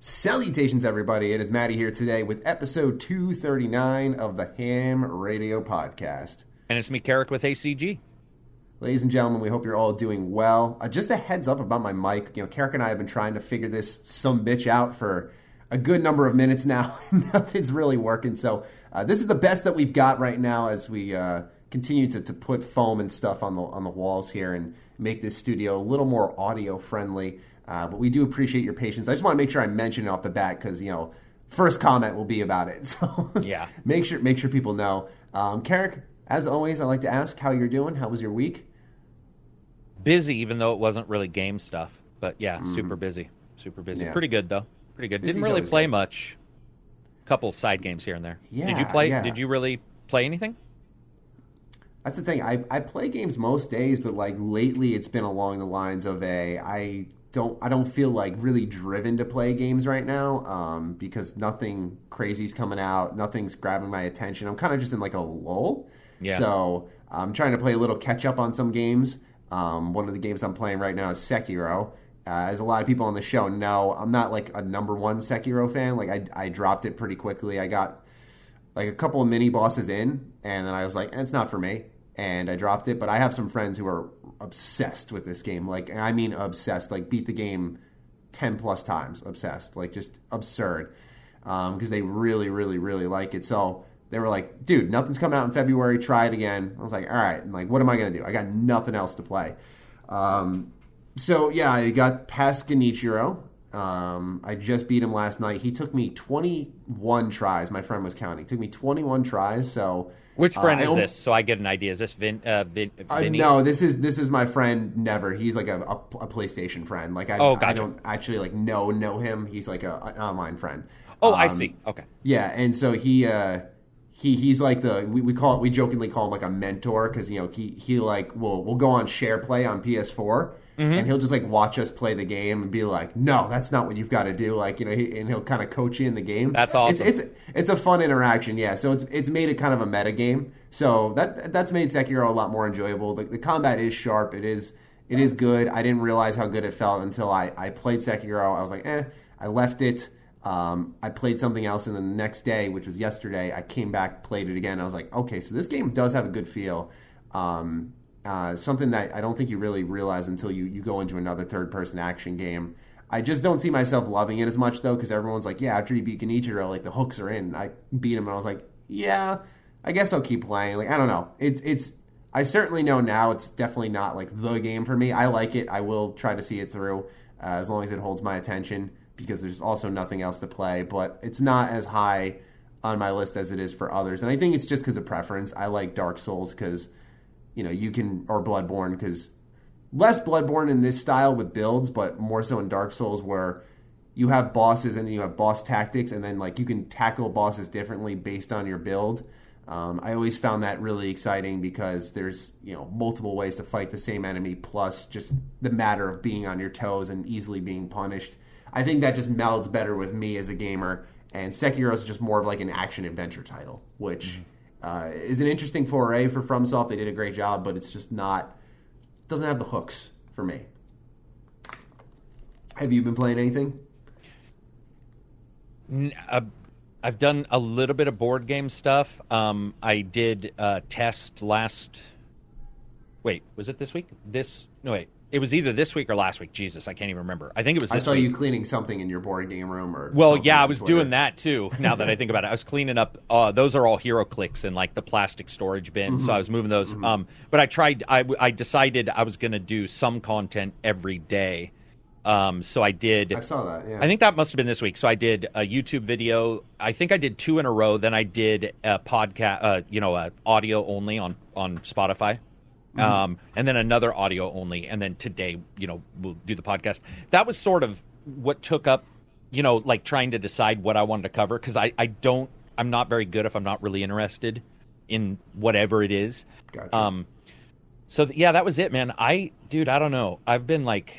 Salutations, everybody. It is Maddie here today with episode 239 of the Ham Radio Podcast. And it's me, Carrick, with ACG. Ladies and gentlemen, we hope you're all doing well. Uh, just a heads up about my mic. You know, Carrick and I have been trying to figure this some bitch out for a good number of minutes now. Nothing's really working. So uh, this is the best that we've got right now as we uh, continue to, to put foam and stuff on the on the walls here and make this studio a little more audio friendly. Uh, but we do appreciate your patience. I just want to make sure I mention it off the bat because you know, first comment will be about it. So yeah, make sure make sure people know. Um, Carrick, as always, I like to ask how you're doing. How was your week? Busy, even though it wasn't really game stuff. But yeah, mm. super busy, super busy. Yeah. Pretty good though. Pretty good. Busy's Didn't really play good. much. Couple side games here and there. Yeah. Did you play? Yeah. Did you really play anything? That's the thing. I, I play games most days, but like lately, it's been along the lines of a I don't I don't feel like really driven to play games right now um, because nothing crazy's coming out, nothing's grabbing my attention. I'm kind of just in like a lull. Yeah. So I'm trying to play a little catch up on some games. Um, one of the games I'm playing right now is Sekiro. Uh, as a lot of people on the show know, I'm not like a number one Sekiro fan. Like I, I dropped it pretty quickly. I got like a couple of mini bosses in, and then I was like, eh, it's not for me, and I dropped it. But I have some friends who are obsessed with this game. Like, I mean, obsessed. Like, beat the game ten plus times. Obsessed. Like, just absurd. Because um, they really, really, really like it. So they were like, "Dude, nothing's coming out in February. Try it again." I was like, "All right." I'm like, "What am I gonna do? I got nothing else to play." Um, so yeah, I got past Genichiro. Um, I just beat him last night. He took me 21 tries. My friend was counting. It took me 21 tries. So which uh, friend uh, is this? So I get an idea. Is this Vin? Uh, Vin uh, no, this is this is my friend Never. He's like a, a, a PlayStation friend. Like I, oh, gotcha. I don't actually like know know him. He's like a, an online friend. Oh, um, I see. Okay. Yeah, and so he uh, he he's like the we, we call it we jokingly call him like a mentor because you know he he like will we'll go on share play on PS4 Mm-hmm. and he'll just like watch us play the game and be like, "No, that's not what you've got to do." Like you know, he, and he'll kind of coach you in the game. That's awesome. It's, it's, it's a fun interaction, yeah. So it's it's made it kind of a meta game. So that that's made Sekiro a lot more enjoyable. The, the combat is sharp. It is it is good. I didn't realize how good it felt until I I played Sekiro. I was like, eh. I left it. Um, I played something else, and then the next day, which was yesterday, I came back, played it again. I was like, okay, so this game does have a good feel. Um, uh, something that I don't think you really realize until you, you go into another third person action game. I just don't see myself loving it as much though, because everyone's like, yeah, after you beat Genichiro, like the hooks are in. I beat him, and I was like, yeah, I guess I'll keep playing. Like I don't know, it's it's. I certainly know now it's definitely not like the game for me. I like it. I will try to see it through uh, as long as it holds my attention because there's also nothing else to play. But it's not as high on my list as it is for others, and I think it's just because of preference. I like Dark Souls because you know you can or Bloodborne because less Bloodborne in this style with builds, but more so in Dark Souls where you have bosses and then you have boss tactics, and then like you can tackle bosses differently based on your build. Um, I always found that really exciting because there's you know multiple ways to fight the same enemy, plus just the matter of being on your toes and easily being punished. I think that just melds better with me as a gamer. And Sekiro is just more of like an action adventure title, which mm-hmm uh, is an interesting foray for FromSoft. They did a great job, but it's just not doesn't have the hooks for me. Have you been playing anything? Uh, I've done a little bit of board game stuff. Um, I did uh, test last. Wait, was it this week? This no wait. It was either this week or last week. Jesus, I can't even remember. I think it was. I saw week. you cleaning something in your board game room, or well, yeah, I was doing that too. Now that I think about it, I was cleaning up. Uh, those are all HeroClix in like the plastic storage bin, mm-hmm. so I was moving those. Mm-hmm. Um, but I tried. I, I decided I was going to do some content every day. Um, so I did. I saw that. Yeah. I think that must have been this week. So I did a YouTube video. I think I did two in a row. Then I did a podcast. Uh, you know, uh, audio only on on Spotify. Mm-hmm. Um, and then another audio only, and then today, you know, we'll do the podcast. That was sort of what took up you know, like trying to decide what I wanted to cover because I, I don't, I'm not very good if I'm not really interested in whatever it is. Gotcha. Um, so th- yeah, that was it, man. I, dude, I don't know. I've been like,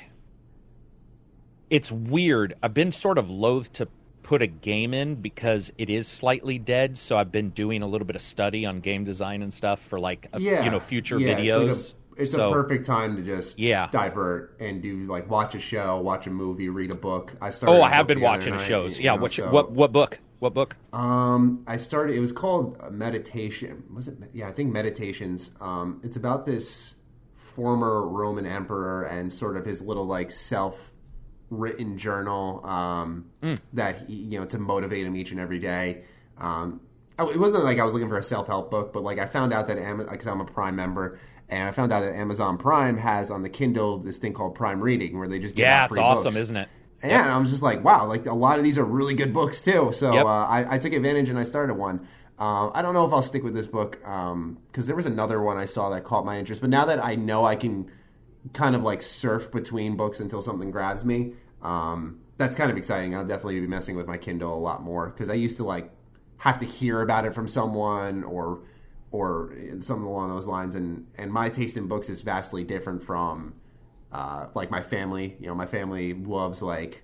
it's weird. I've been sort of loath to put a game in because it is slightly dead. So I've been doing a little bit of study on game design and stuff for like, a, yeah, you know, future yeah, videos. It's, like a, it's So- a perfect time to just Yeah. divert and do like watch a show, watch a movie, read a book. I started. Oh, I have been watching night, shows. Yeah, know, what, so- what what book? What book? Um, I started. It was called uh, Meditation. Was it? Yeah, I think Meditations. Um, it's about this former Roman emperor and sort of his little like self-written journal um, that he, you know to motivate him each and every day. Um, it wasn't like I was looking for a self-help book, but like I found out that Amazon, because I'm a Prime member. And I found out that Amazon Prime has on the Kindle this thing called Prime Reading, where they just give Yeah, out it's free awesome, books. isn't it? Yeah, and I was just like, wow, like a lot of these are really good books too. So Yep. uh, I, I took advantage and I started one. Uh, I don't know if I'll stick with this book because there was another one I saw that caught my interest. But now that I know I can kind of like surf between books until something grabs me, um, that's kind of exciting. I'll definitely be messing with my Kindle a lot more because I used to like have to hear about it from someone or or something along those lines. And and my taste in books is vastly different from uh, like my family. You know, my family loves like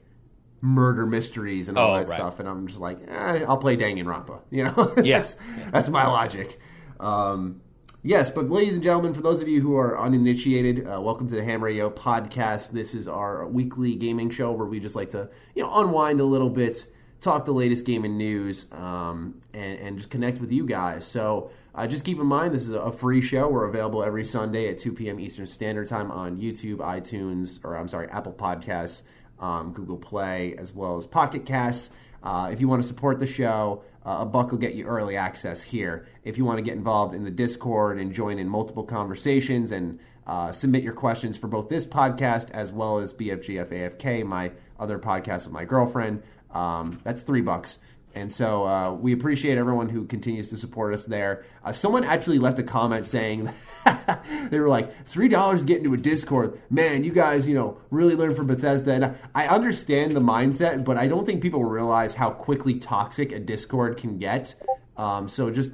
murder mysteries and all Oh, that right. stuff, and I'm just like, eh, I'll play Danganronpa. You know, Yeah. that's, that's my logic. Um, yes, but ladies and gentlemen, for those of you who are uninitiated, uh, welcome to the Ham Radio podcast. This is our weekly gaming show where we just like to you know unwind a little bit. Talk the latest gaming news um, and, and just connect with you guys. So uh, just keep in mind, this is a free show. We're available every Sunday at 2 p.m. Eastern Standard Time on YouTube, iTunes, or I'm sorry, Apple Podcasts, um, Google Play, as well as Pocket Casts. Uh, if you want to support the show, uh, a buck will get you early access here. If you want to get involved in the Discord and join in multiple conversations and uh, submit your questions for both this podcast as well as BFGF AFK, my other podcast with my girlfriend, um, that's three bucks. And so uh, we appreciate everyone who continues to support us there. Uh, someone actually left a comment saying they were like three dollars to get into a Discord. Man, you guys, you know, really learn from Bethesda. And I understand the mindset, but I don't think people realize how quickly toxic a Discord can get. Um, so just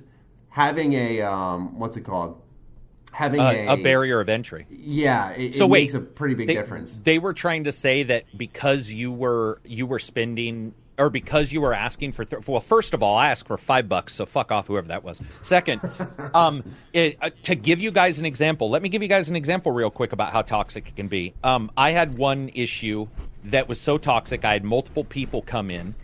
having a um, what's it called? Having Uh, a, a barrier of entry. Yeah, it, So it wait, makes a pretty big they, difference. They were trying to say that because you were you were spending or because you were asking for th- well, first of all, I asked for five bucks, so fuck off whoever that was. Second, um, it, uh, to give you guys an example, let me give you guys an example real quick about how toxic it can be. Um, I had one issue that was so toxic, I had multiple people come in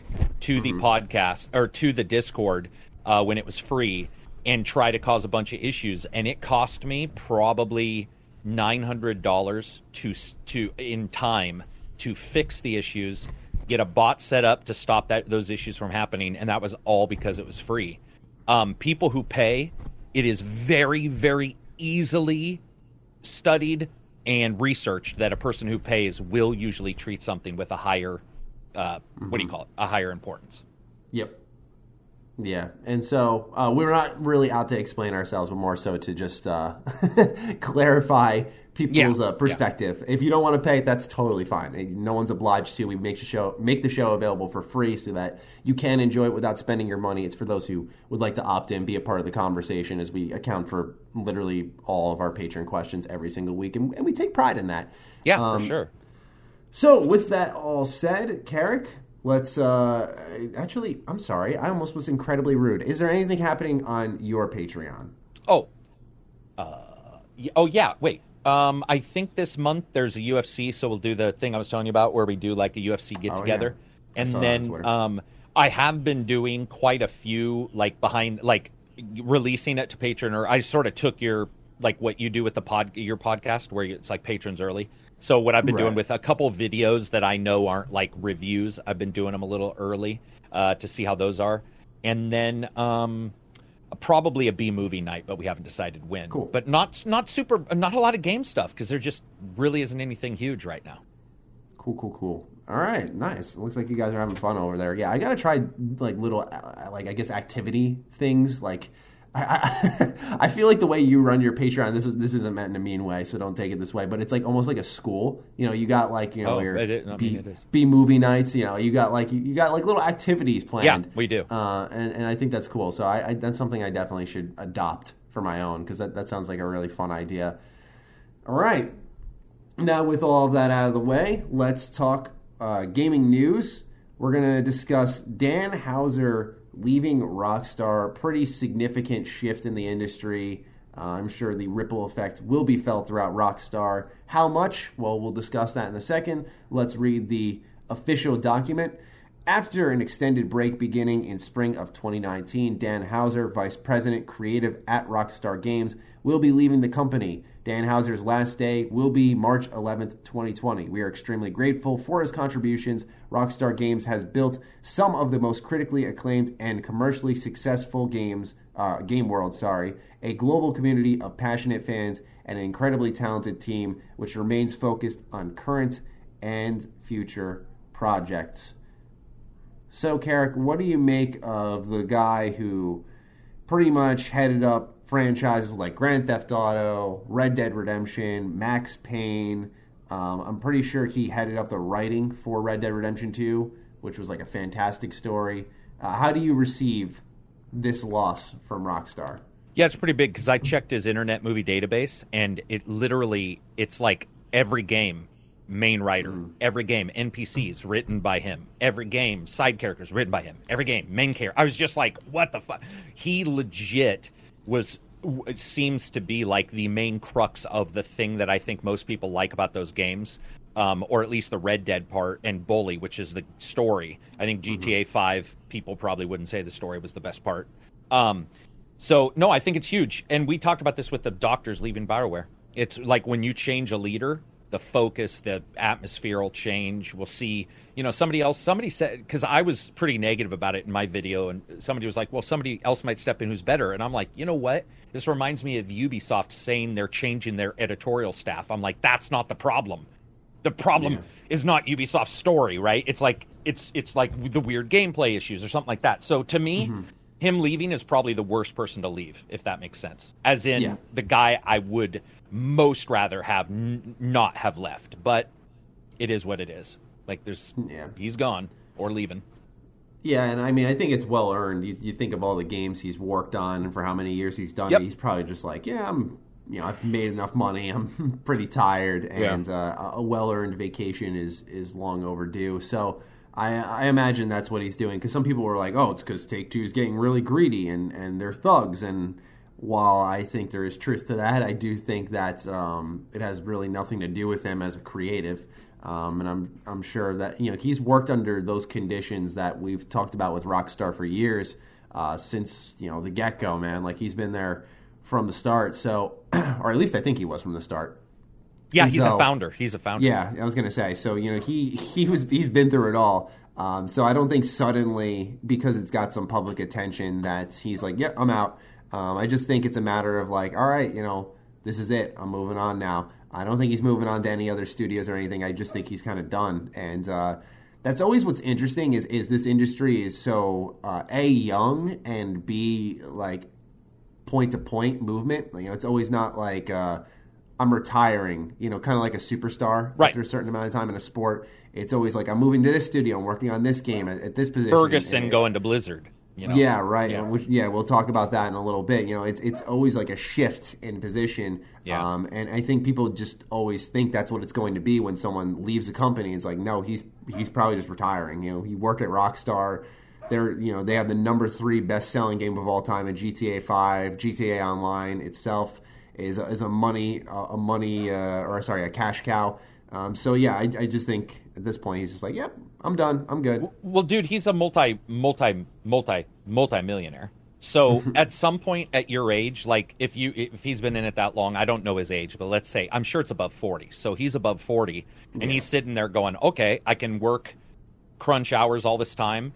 to the podcast or to the Discord uh, when it was free and try to cause a bunch of issues, and it cost me probably nine hundred dollars to to in time to fix the issues, get a bot set up to stop that those issues from happening, and that was all because it was free. Um, people who pay, it is very very easily studied and researched that a person who pays will usually treat something with a higher uh, what do you call it a higher importance. Yep. Yeah, and so uh, we were not really out to explain ourselves, but more so to just uh, clarify people's Yeah, uh, perspective. If you don't want to pay, that's totally fine. No one's obliged to. We make the show make the show available for free so that you can enjoy it without spending your money. It's for those who would like to opt in, be a part of the conversation, as we account for literally all of our patron questions every single week, and, and we take pride in that. Yeah, Um, for sure. So, with that all said, Carrick, let's. Uh, actually, I'm sorry. I almost was incredibly rude. Is there anything happening on your Patreon? Oh, uh, y- oh yeah. Wait. Um, I think this month there's a UFC, so we'll do the thing I was telling you about, where we do like a UFC get together, Oh, I and saw that on then um, I have been doing quite a few like behind like releasing it to patron, or I sort of took your like what you do with the pod your podcast where it's like patrons early. So what I've been doing with a couple videos that I know aren't like reviews, I've been doing them a little early uh, to see how those are, and then um, probably a B movie night, but we haven't decided when. Cool. But not not super, not a lot of game stuff because there just really isn't anything huge right now. Cool, cool, cool. All right, nice. It looks like you guys are having fun over there. Yeah, I gotta try like little, uh, like I guess activity things. Like I, I, feel like the way you run your Patreon. This is this isn't meant in a mean way, so don't take it this way. But it's like almost like a school. You know, you got like you know Oh, your it is- I mean, B. B movie nights. You know, you got like you, you got like little activities planned. Yeah, we do. uh, and and I think that's cool. So I, I that's something I definitely should adopt for my own because that that sounds like a really fun idea. All right, now with all of that out of the way, let's talk uh, gaming news. We're gonna discuss Dan Houser leaving Rockstar. Pretty significant shift in the industry. Uh, I'm sure the ripple effect will be felt throughout Rockstar. How much? Well, we'll discuss that in a second. Let's read the official document. After an extended break beginning in spring of 2019, Dan Houser, Vice President Creative at Rockstar Games, will be leaving the company. Dan Houser's last day will be March 11th, 2020. We are extremely grateful for his contributions. Rockstar Games has built some of the most critically acclaimed and commercially successful games, uh, game world, sorry, a global community of passionate fans and an incredibly talented team which remains focused on current and future projects. So, Carrick, what do you make of the guy who pretty much headed up franchises like Grand Theft Auto, Red Dead Redemption, Max Payne? Um, I'm pretty sure he headed up the writing for Red Dead Redemption 2, which was like a fantastic story. Uh, how do you receive this loss from Rockstar? Yeah, it's pretty big because I checked his Internet Movie Database, and it literally it's like every game main writer, every game NPCs written by him, every game side characters written by him, every game main character. I was just like, what the fuck? He legit was w- seems to be like the main crux of the thing that I think most people like about those games. Um, or at least the Red Dead part and Bully, which is the story. I think GTA 5 people probably wouldn't say the story was the best part. Um, so no, I think it's huge, and we talked about this with the doctors leaving Bioware. It's like when you change a leader, the focus, the atmosphere will change. We'll see, you know, somebody else. Somebody said because I was pretty negative about it in my video, and somebody was like, "Well, somebody else might step in who's better," and I'm like, you know what? This reminds me of Ubisoft saying they're changing their editorial staff. I'm like, that's not the problem. The problem Yeah. is not Ubisoft's story, right? It's like it's it's like the weird gameplay issues or something like that. So to me, Mm-hmm. Him leaving is probably the worst person to leave, if that makes sense. As in Yeah. the guy I would most rather have n- not have left, but it is what it is. Like there's Yeah. he's gone or leaving. Yeah, and I mean, I think it's well earned. You, you think of all the games he's worked on and for how many years he's done Yep. it. He's probably just like, yeah, I'm, you know, I've made enough money. I'm pretty tired, and uh, a well earned vacation is is long overdue. So. I, I imagine that's what he's doing because some people were like, "Oh, it's because Take Two is getting really greedy and, and they're thugs." And while I think there is truth to that, I do think that um, it has really nothing to do with him as a creative. Um, and I'm I'm sure that you know he's worked under those conditions that we've talked about with Rockstar for years uh, since you know the get go, man. Like he's been there from the start. So, or at least I think he was from the start. Yeah, And he's so- a founder. He's a founder. Yeah, I was gonna say. So you know, he he was he's been through it all. Um, so I don't think suddenly because it's got some public attention that he's like, yeah, I'm out. Um, I just think it's a matter of like, all right, you know, this is it. I'm moving on now. I don't think he's moving on to any other studios or anything. I just think he's kind of done. And uh, that's always what's interesting is is this industry is so uh, a young and b like point to point movement. You know, it's always not like uh, I'm retiring. You know, kind of like a superstar Right. after a certain amount of time in a sport. It's always like I'm moving to this studio. I'm working on this game at, at this position. Fergusson And- going to Blizzard. You know? yeah, right. Yeah. Which, yeah, we'll talk about that in a little bit. You know, it's it's always like a shift in position. Yeah. Um, and I think people just always think that's what it's going to be when someone leaves a company. It's like, no, he's he's probably just retiring. You know, he worked at Rockstar. They're you know they have the number three best selling game of all time in GTA Five. GTA Online itself is a, is a money a money uh, or sorry a cash cow. Um, so yeah, I, I just think at this point he's just like, yep, I'm done. I'm good. Well, dude, he's a multi, multi, multi, multi millionaire. So at some point at your age, like if you if he's been in it that long, I don't know his age, but let's say I'm sure it's above forty. So he's above forty, and he's sitting there going, "Okay, I can work crunch hours all this time,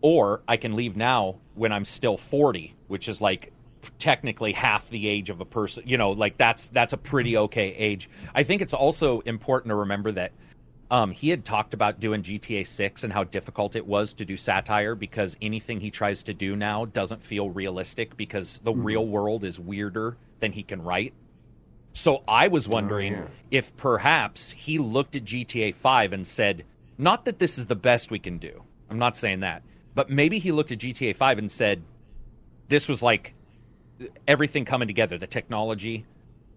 or I can leave now when I'm still forty, which is like technically half the age of a person. You know, like that's that's a pretty okay age. I think it's also important to remember that um, he had talked about doing GTA 6 and how difficult it was to do satire because anything he tries to do now doesn't feel realistic because the mm. real world is weirder than he can write. So I was wondering oh, yeah. if perhaps he looked at GTA 5 and said, not that this is the best we can do. I'm not saying that. But maybe he looked at GTA 5 and said, this was like everything coming together the technology,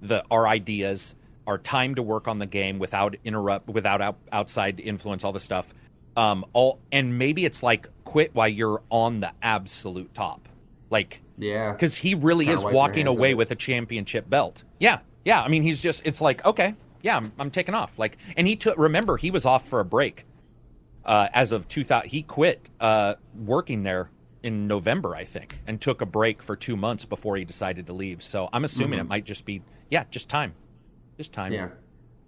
the our ideas, our time to work on the game without interrupt, without out, outside influence, all the stuff. Um, all and maybe it's like quit while you're on the absolute top. Like, yeah, because he really is walking away with a championship belt. Yeah, yeah. I mean, he's just, it's like, okay, yeah, I'm, I'm taking off. Like, and he took, remember, he was off for a break uh, as of 2000. He quit uh, working there in November, I think, and took a break for two months before he decided to leave. So I'm assuming mm-hmm. it might just be, yeah, just time. Just time. Yeah.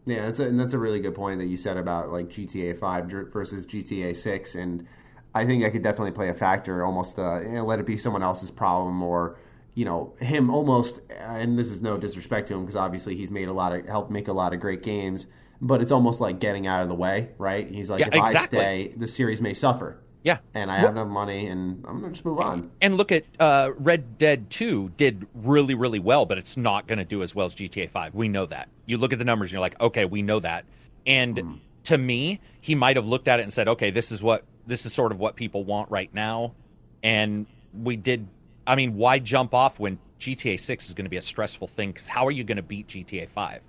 Yeah, that's a, and that's a really good point that you said about like GTA 5 versus GTA 6. And I think I could definitely play a factor, almost uh, you know, let it be someone else's problem or you know him almost and this is no disrespect to him because obviously he's made a lot of helped make a lot of great games but it's almost like getting out of the way right he's like yeah, if exactly. i stay the series may suffer yeah and i have enough money and i'm gonna just move on and look at uh, red dead 2 did really really well but it's not gonna do as well as gta 5 we know that you look at the numbers and you're like okay we know that and mm. to me he might have looked at it and said okay this is what this is sort of what people want right now. And we did. I mean, why jump off when GTA Six is going to be a stressful thing? Because how are you going to beat GTA Five?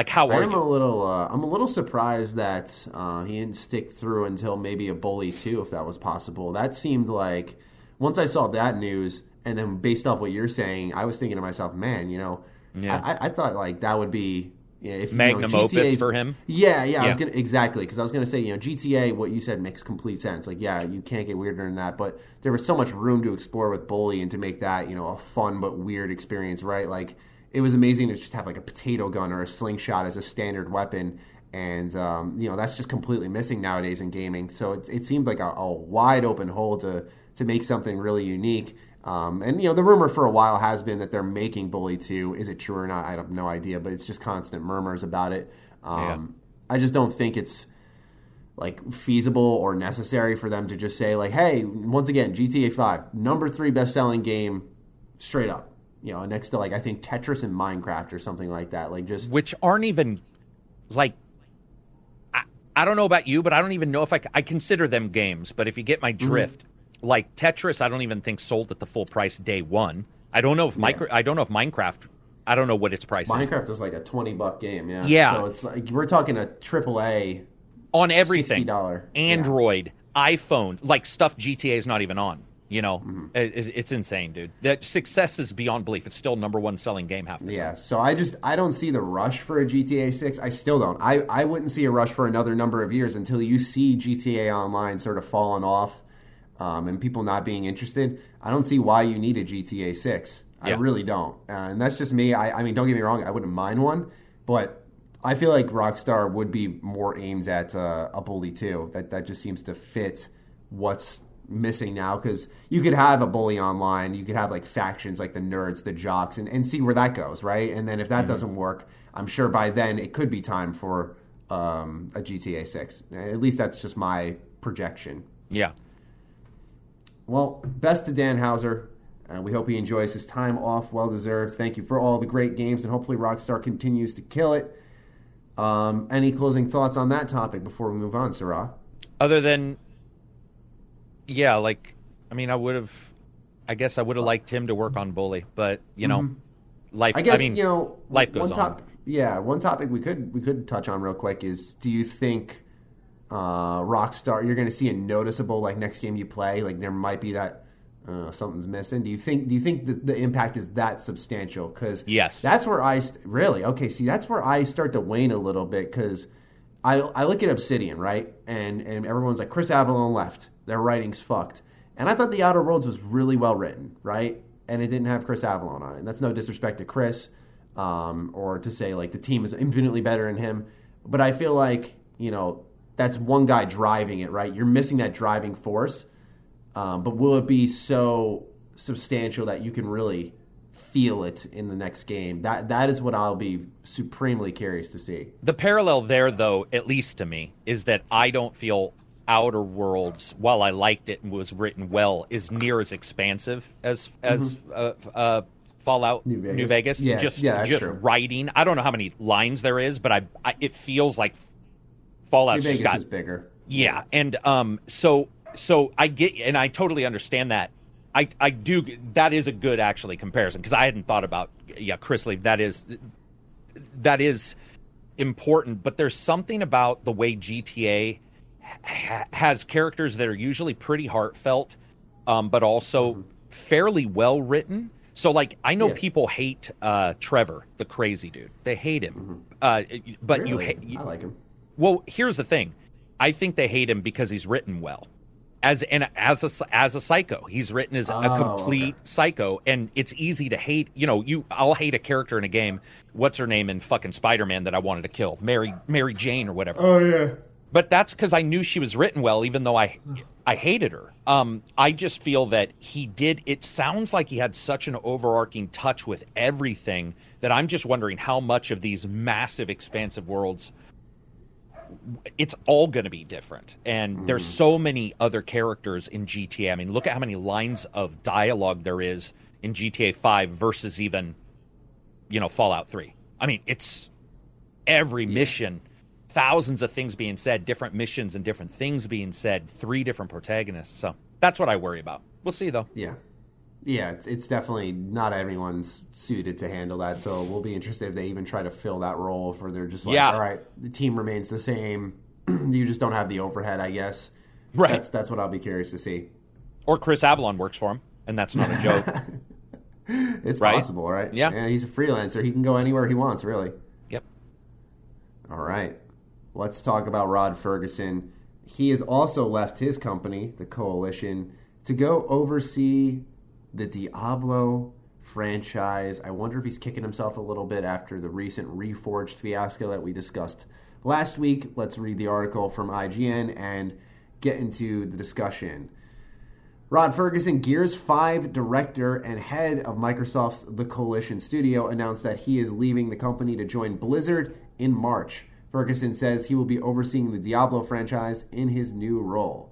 Like how are I'm a little. Uh, I'm a little surprised that uh, he didn't stick through until maybe a bully two, if that was possible. That seemed like once I saw that news, and then based off what you're saying, I was thinking to myself, man, you know, yeah. I, I thought like that would be yeah, if, magnum you know, opus for him. Yeah, yeah, yeah. I was gonna exactly because I was gonna say you know GTA what you said makes complete sense. Like yeah, you can't get weirder than that, but there was so much room to explore with Bully and to make that you know a fun but weird experience, right? Like it was amazing to just have like a potato gun or a slingshot as a standard weapon. And um, you know that's just completely missing nowadays in gaming. So it, it seemed like a, a wide open hole to to make something really unique. Um, and you know, the rumor for a while has been that they're making Bully 2. Is it true or not? I have no idea, but it's just constant murmurs about it. Um, yeah. I just don't think it's like feasible or necessary for them to just say like, "Hey, once again, GTA 5, number 3 best-selling game straight up." You know, next to like I think Tetris and Minecraft or something like that. Like just which aren't even like I, I don't know about you, but I don't even know if I, I consider them games. But if you get my mm-hmm. drift, like Tetris, I don't even think sold at the full price day one. I don't know if micro. Yeah. I don't know if Minecraft. I don't know what its price Minecraft is. was like a twenty buck game. Yeah. Yeah. So it's like we're talking a triple A on everything. $60. Android, yeah. iPhone, like stuff GTA is not even on. You know, mm-hmm. it, it's insane, dude. That success is beyond belief. It's still number one selling game half the yeah, time. Yeah. So I just I don't see the rush for a GTA Six. I still don't. I I wouldn't see a rush for another number of years until you see GTA Online sort of falling off um, and people not being interested, I don't see why you need a GTA 6. I really don't. Uh, and that's just me. I, I, mean, don't get me wrong, I wouldn't mind one, but I feel like Rockstar would be more aimed at uh, a Bully 2. That, that just seems to fit what's missing now because you could have a bully online you could have like factions like the nerds the jocks and, and see where that goes right and then if that mm-hmm. doesn't work i'm sure by then it could be time for um, a gta 6 at least that's just my projection yeah well, best to Dan Houser. Uh, we hope he enjoys his time off, well deserved. Thank you for all the great games, and hopefully Rockstar continues to kill it. Um, any closing thoughts on that topic before we move on, Sarah? Other than, yeah, like, I mean, I would have, I guess I would have liked him to work on Bully, but you know, mm-hmm. life. I guess I mean, you know, life goes top, on. Yeah, one topic we could we could touch on real quick is: Do you think? uh, Rockstar, you're going to see a noticeable like next game you play, like there might be that uh, something's missing. Do you think? Do you think the, the impact is that substantial? Because yes, that's where I really okay. See, that's where I start to wane a little bit because I I look at Obsidian right, and and everyone's like Chris Avellone left, their writing's fucked, and I thought the Outer Worlds was really well written, right, and it didn't have Chris Avellone on it. And that's no disrespect to Chris, um, or to say like the team is infinitely better than him, but I feel like you know that's one guy driving it, right? You're missing that driving force. Um, but will it be so substantial that you can really feel it in the next game. That that is what I'll be supremely curious to see. The parallel there, though, at least to me, is that I don't feel Outer Worlds, while I liked it and was written well, is near as expansive as as mm-hmm. uh, uh, Fallout New Vegas. New Vegas. Yeah, just yeah, just true. writing. I don't know how many lines there is, but I, I it feels like Fallout. New Vegas got, is bigger. Yeah, and um, so so I get and I totally understand that. I I do that is a good actually comparison because I hadn't thought about yeah Chris Lee that is that is important, but there's something about the way GTA ha- has characters that are usually pretty heartfelt, um, but also mm-hmm. fairly well written. So, like, I know yeah. people hate uh, Trevor, the crazy dude. They hate him, mm-hmm. uh, but really? you hate. I like him. Well, here's the thing. I think they hate him because he's written well. As and as a as a psycho, he's written as oh, a complete okay. psycho, and it's easy to hate. You know, you I'll hate a character in a game. What's her name in fucking Spider Man that I wanted to kill? Mary Mary Jane or whatever. Oh yeah but that's because I knew she was written well, even though I I hated her. Um, I just feel that he did. It sounds like he had such an overarching touch with everything that I'm just wondering how much of these massive, expansive worlds. It's all going to be different, and mm. there's so many other characters in GTA. I mean, look at how many lines of dialogue there is in GTA 5 versus even, you know, Fallout 3. I mean, it's every yeah. mission thousands of things being said, different missions and different things being said, three different protagonists. So that's what I worry about. We'll see though. Yeah. Yeah, it's, it's definitely not everyone's suited to handle that. So we'll be interested if they even try to fill that role, for they're just like, yeah. all right, the team remains the same. you just don't have the overhead, I guess. Right. That's, that's what I'll be curious to see. Or Chris Avellone works for him, and that's not a joke. it's right? possible, right? Yeah. yeah. He's a freelancer. He can go anywhere he wants, really. Yep. All right. Let's talk about Rod Fergusson. He has also left his company, the Coalition, to go oversee the Diablo franchise. I wonder if he's kicking himself a little bit after the recent Reforged fiasco that we discussed last week. Let's read the article from IGN and get into the discussion. Rod Fergusson, Gears 5 director and head of Microsoft's The Coalition Studio, announced that he is leaving the company to join Blizzard in March. Fergusson says he will be overseeing the Diablo franchise in his new role.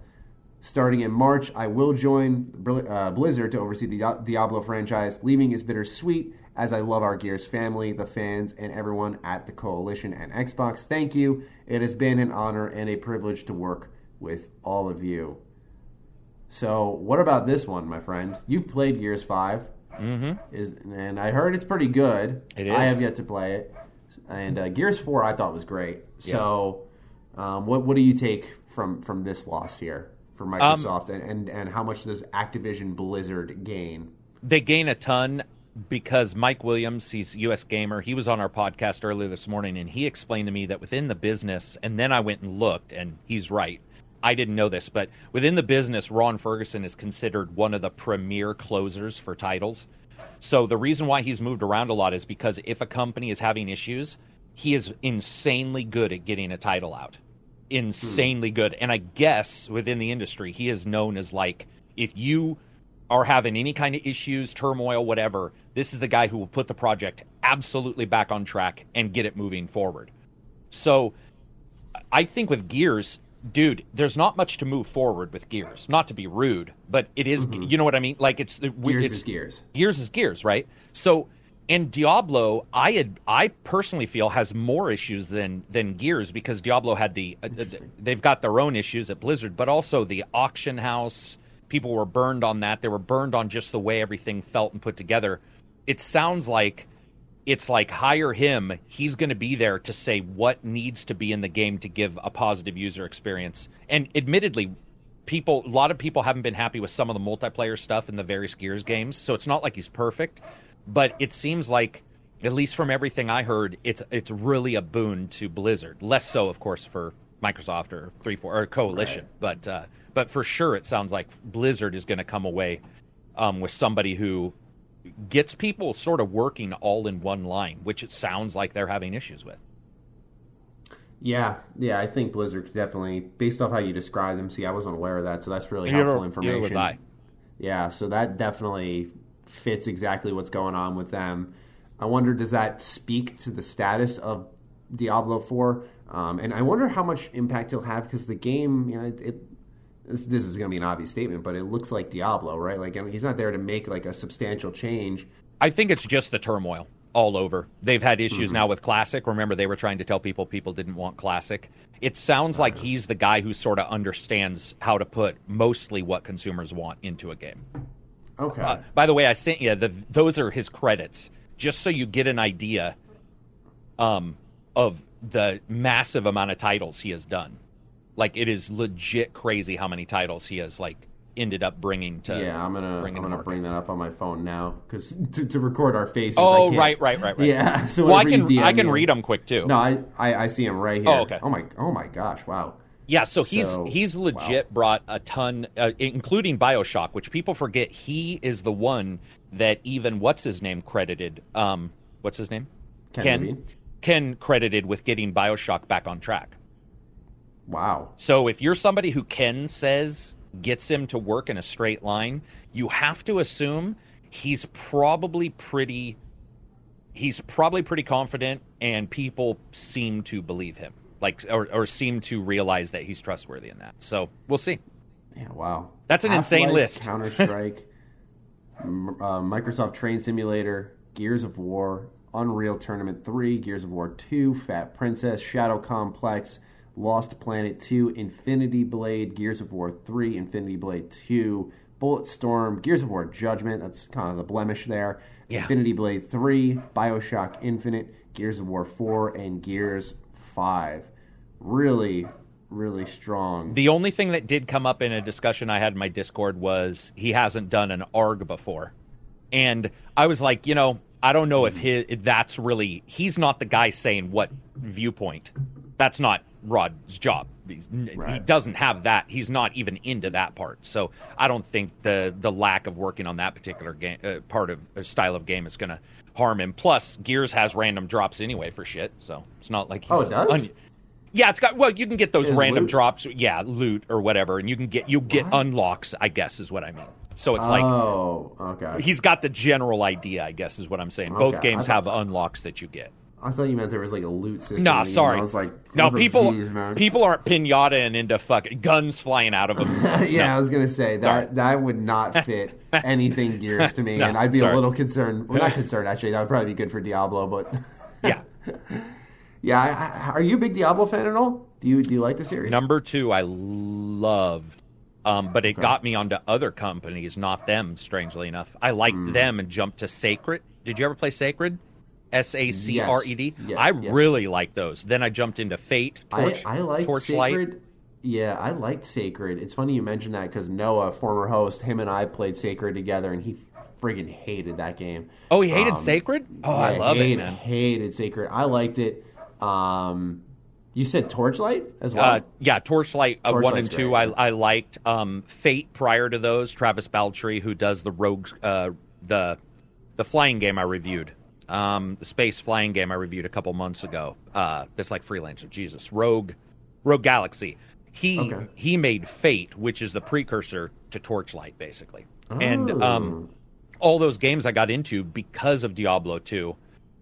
Starting in March, I will join uh, Blizzard to oversee the Diablo franchise. Leaving is bittersweet as I love our Gears family, the fans, and everyone at the Coalition and Xbox. Thank you. It has been an honor and a privilege to work with all of you. So, what about this one, my friend? You've played Gears 5. Mm-hmm. Is and I heard it's pretty good. It is. I have yet to play it. And uh, Gears Four, I thought was great. So, um, what what do you take from from this loss here for um, Microsoft, um, and, and and how much does Activision Blizzard gain? They gain a ton because Mike Williams, he's USgamer, he was on our podcast earlier this morning and he explained to me that within the business, and then I went and looked, and he's right. I didn't know this, but within the business, Ron Fergusson is considered one of the premier closers for titles. So the reason why he's moved around a lot is because if a company is having issues, he is insanely good at getting a title out. Insanely hmm. good. And I guess within the industry, he is known as like if you are having any kind of issues, turmoil, whatever, this is the guy who will put the project absolutely back on track and get it moving forward. So I think with Gears, dude, there's not much to move forward with Gears. Not to be rude, but it is, mm-hmm. You know what I mean? Like it's Gears it's, is Gears. Gears is Gears, right? So, and Diablo, I had, I personally feel has more issues than than Gears because Diablo had the, uh, they've got their own issues at Blizzard, but also the auction house. People were burned on that. They were burned on just the way everything felt and put together. It sounds like it's like hire him. He's going to be there to say what needs to be in the game to give a positive user experience. And admittedly, people a lot of people haven't been happy with some of the multiplayer stuff in the various Gears games. So it's not like he's perfect, but it seems like at least from everything I heard, it's it's really a boon to Blizzard. Less so, of course, for Microsoft or three four or Coalition, right. but uh, but for sure, it sounds like Blizzard is going to come away um, with somebody who gets people sort of working all in one line, which it sounds like they're having issues with. Yeah, yeah, I think Blizzard definitely, based off how you describe them. See, I wasn't aware of that, so that's really helpful information. Yeah, so that definitely fits exactly what's going on with them. I wonder, does that speak to the status of Diablo 4? Um, and I wonder how much impact he'll have because the game, you know, it, it this, this, is going to be an obvious statement, but it looks like Diablo, right? Like, I mean, he's not there to make like a substantial change. I think it's just the turmoil all over. They've had issues mm-hmm. now with Classic. Remember, they were trying to tell people people didn't want Classic. It sounds like he's the guy who sort of understands how to put mostly what consumers want into a game. Okay. Uh, by the way, I sent you the those are his credits, just so you get an idea um, of the massive amount of titles he has done. Like it is legit crazy how many titles he has like ended up bringing to. Yeah, I'm gonna I'm gonna bring that up on my phone now because to, to, record our faces. Oh, right, right, right, right. Yeah, so well, I can I can read them quick too. No, I, I, I see them right here. Oh, okay. Oh my oh my gosh! Wow. Yeah, so he's so, he's legit wow. brought a ton, uh, including Bioshock, which people forget. He is the one that even what's his name credited. Um, what's his name? Ken. Ken, Ken credited with getting Bioshock back on track. Wow. So if you're somebody who Ken says gets him to work in a straight line, you have to assume he's probably pretty he's probably pretty confident and people seem to believe him. Like or, or seem to realize that he's trustworthy in that. So we'll see. Yeah, wow. That's an Half-Life, insane list. Counter Strike, uh, Microsoft Train Simulator, Gears of War, Unreal Tournament 3, Gears of War 2, Fat Princess, Shadow Complex, Lost Planet 2, Infinity Blade, Gears of War 3, Infinity Blade 2, Bulletstorm, Gears of War Judgment, that's kind of the blemish there. Yeah. Infinity Blade 3, Bioshock Infinite, Gears of War 4, and Gears 5. Really, really strong. The only thing that did come up in a discussion I had in my Discord was he hasn't done an ARG before. And I was like, you know, I don't know if his, that's really he's not the guy saying what viewpoint. That's not Rod's job. Right. He doesn't have that. He's not even into that part. So I don't think the the lack of working on that particular game uh, part of uh, style of game is going to harm him. Plus, Gears has random drops anyway for shit. So it's not like he's oh, it does. Un- yeah, it's got well, you can get those random loot? drops, yeah, loot or whatever, and you can get you get what? unlocks. I guess is what I mean. So it's like, oh, okay. He's got the general idea, I guess, is what I'm saying. Okay. Both games have unlocks that you get. I thought you meant there was like a loot system. Nah, sorry. I was like, no, people, like, people aren't pinata and into fucking guns flying out of them. yeah, no. I was gonna say that sorry. that would not fit anything Gears to me, no, and I'd be sorry. a little concerned. Well, not concerned actually. That would probably be good for Diablo, but yeah, yeah. I, I, are you a big Diablo fan at all? Do you do you like the series? Number two, I loved um, but it okay. got me onto other companies, not them. Strangely enough, I liked mm. them and jumped to Sacred. Did you ever play Sacred? S A C R E D. I yes. really like those. Then I jumped into Fate. Torch, I, I like Torchlight. Sacred. Yeah, I liked Sacred. It's funny you mentioned that because Noah, former host, him and I played Sacred together, and he friggin' hated that game. Oh, he hated um, Sacred. Oh, I love hated, it, man. Hated Sacred. I liked it. Um, you said Torchlight as well. Uh, yeah, Torchlight uh, one and two. I, I liked um, Fate prior to those. Travis Baldree, who does the Rogue, uh, the the flying game I reviewed, um, the space flying game I reviewed a couple months ago. Uh, that's like freelancer. Jesus, Rogue, Rogue Galaxy. He okay. he made Fate, which is the precursor to Torchlight, basically. Oh. And um, all those games I got into because of Diablo two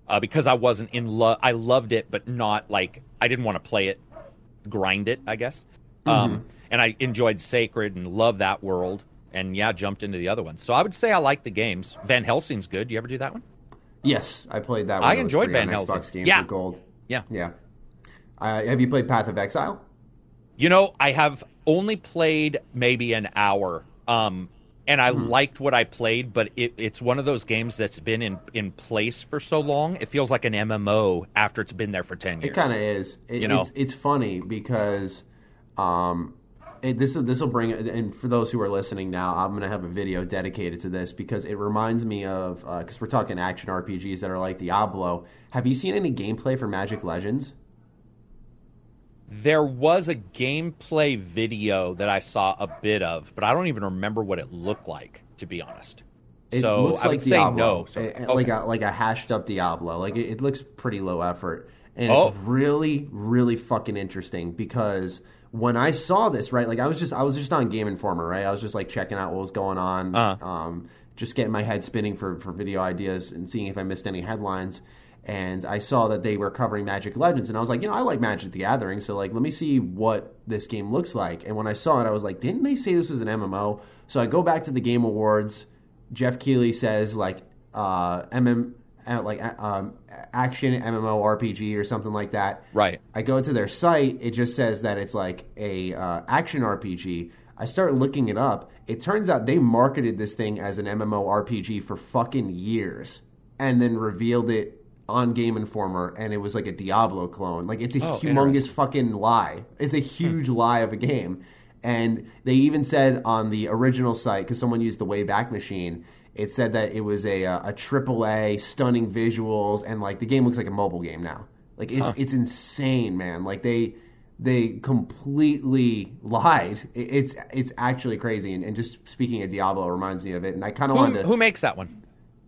uh, because I wasn't in love. I loved it, but not like I didn't want to play it, grind it. I guess. Mm-hmm. Um, and I enjoyed Sacred and loved that world. And yeah, jumped into the other ones. So I would say I like the games. Van Helsing's good. Do you ever do that one? Yes, I played that. one. I enjoyed Van Helsing. Xbox Games yeah. Gold. Yeah, yeah. Uh, have you played Path of Exile? You know, I have only played maybe an hour. Um, and I mm. liked what I played, but it, it's one of those games that's been in, in place for so long. It feels like an MMO after it's been there for ten years. It kind of is. It, you know, it's, it's funny because um, this this will bring and for those who are listening now, I'm going to have a video dedicated to this because it reminds me of because uh, we're talking action RPGs that are like Diablo. Have you seen any gameplay for Magic Legends? There was a gameplay video that I saw a bit of, but I don't even remember what it looked like, to be honest. It so looks I like would Diablo, say no. So, okay. like a like a hashed up Diablo. Like it, it looks pretty low effort, and oh. it's really really fucking interesting because when I saw this, right, like I was just I was just on Game Informer, right? I was just like checking out what was going on, Uh-huh. um, just getting my head spinning for for video ideas and seeing if I missed any headlines. And I saw that they were covering Magic Legends, and I was like, you know, I like Magic the Gathering, so like, let me see what this game looks like. And when I saw it, I was like, didn't they say this was an MMO? So I go back to the Game Awards. Geoff Keighley says like uh, MM, like uh, um, action MMO RPG or something like that. Right. I go to their site. It just says that it's like a uh, action RPG. I start looking it up. It turns out they marketed this thing as an MMO RPG for fucking years, and then revealed it on Game Informer, and it was like a Diablo clone. Like it's a Oh, humongous fucking lie. It's a huge lie of a game. And they even said on the original site, because someone used the Wayback Machine, it said that it was a uh, a triple A, stunning visuals, and like the game looks like a mobile game now. Like it's it's insane, man. Like they they completely lied. It's it's actually crazy. And, and just speaking of Diablo reminds me of it. And I kind of wanted to who makes that one?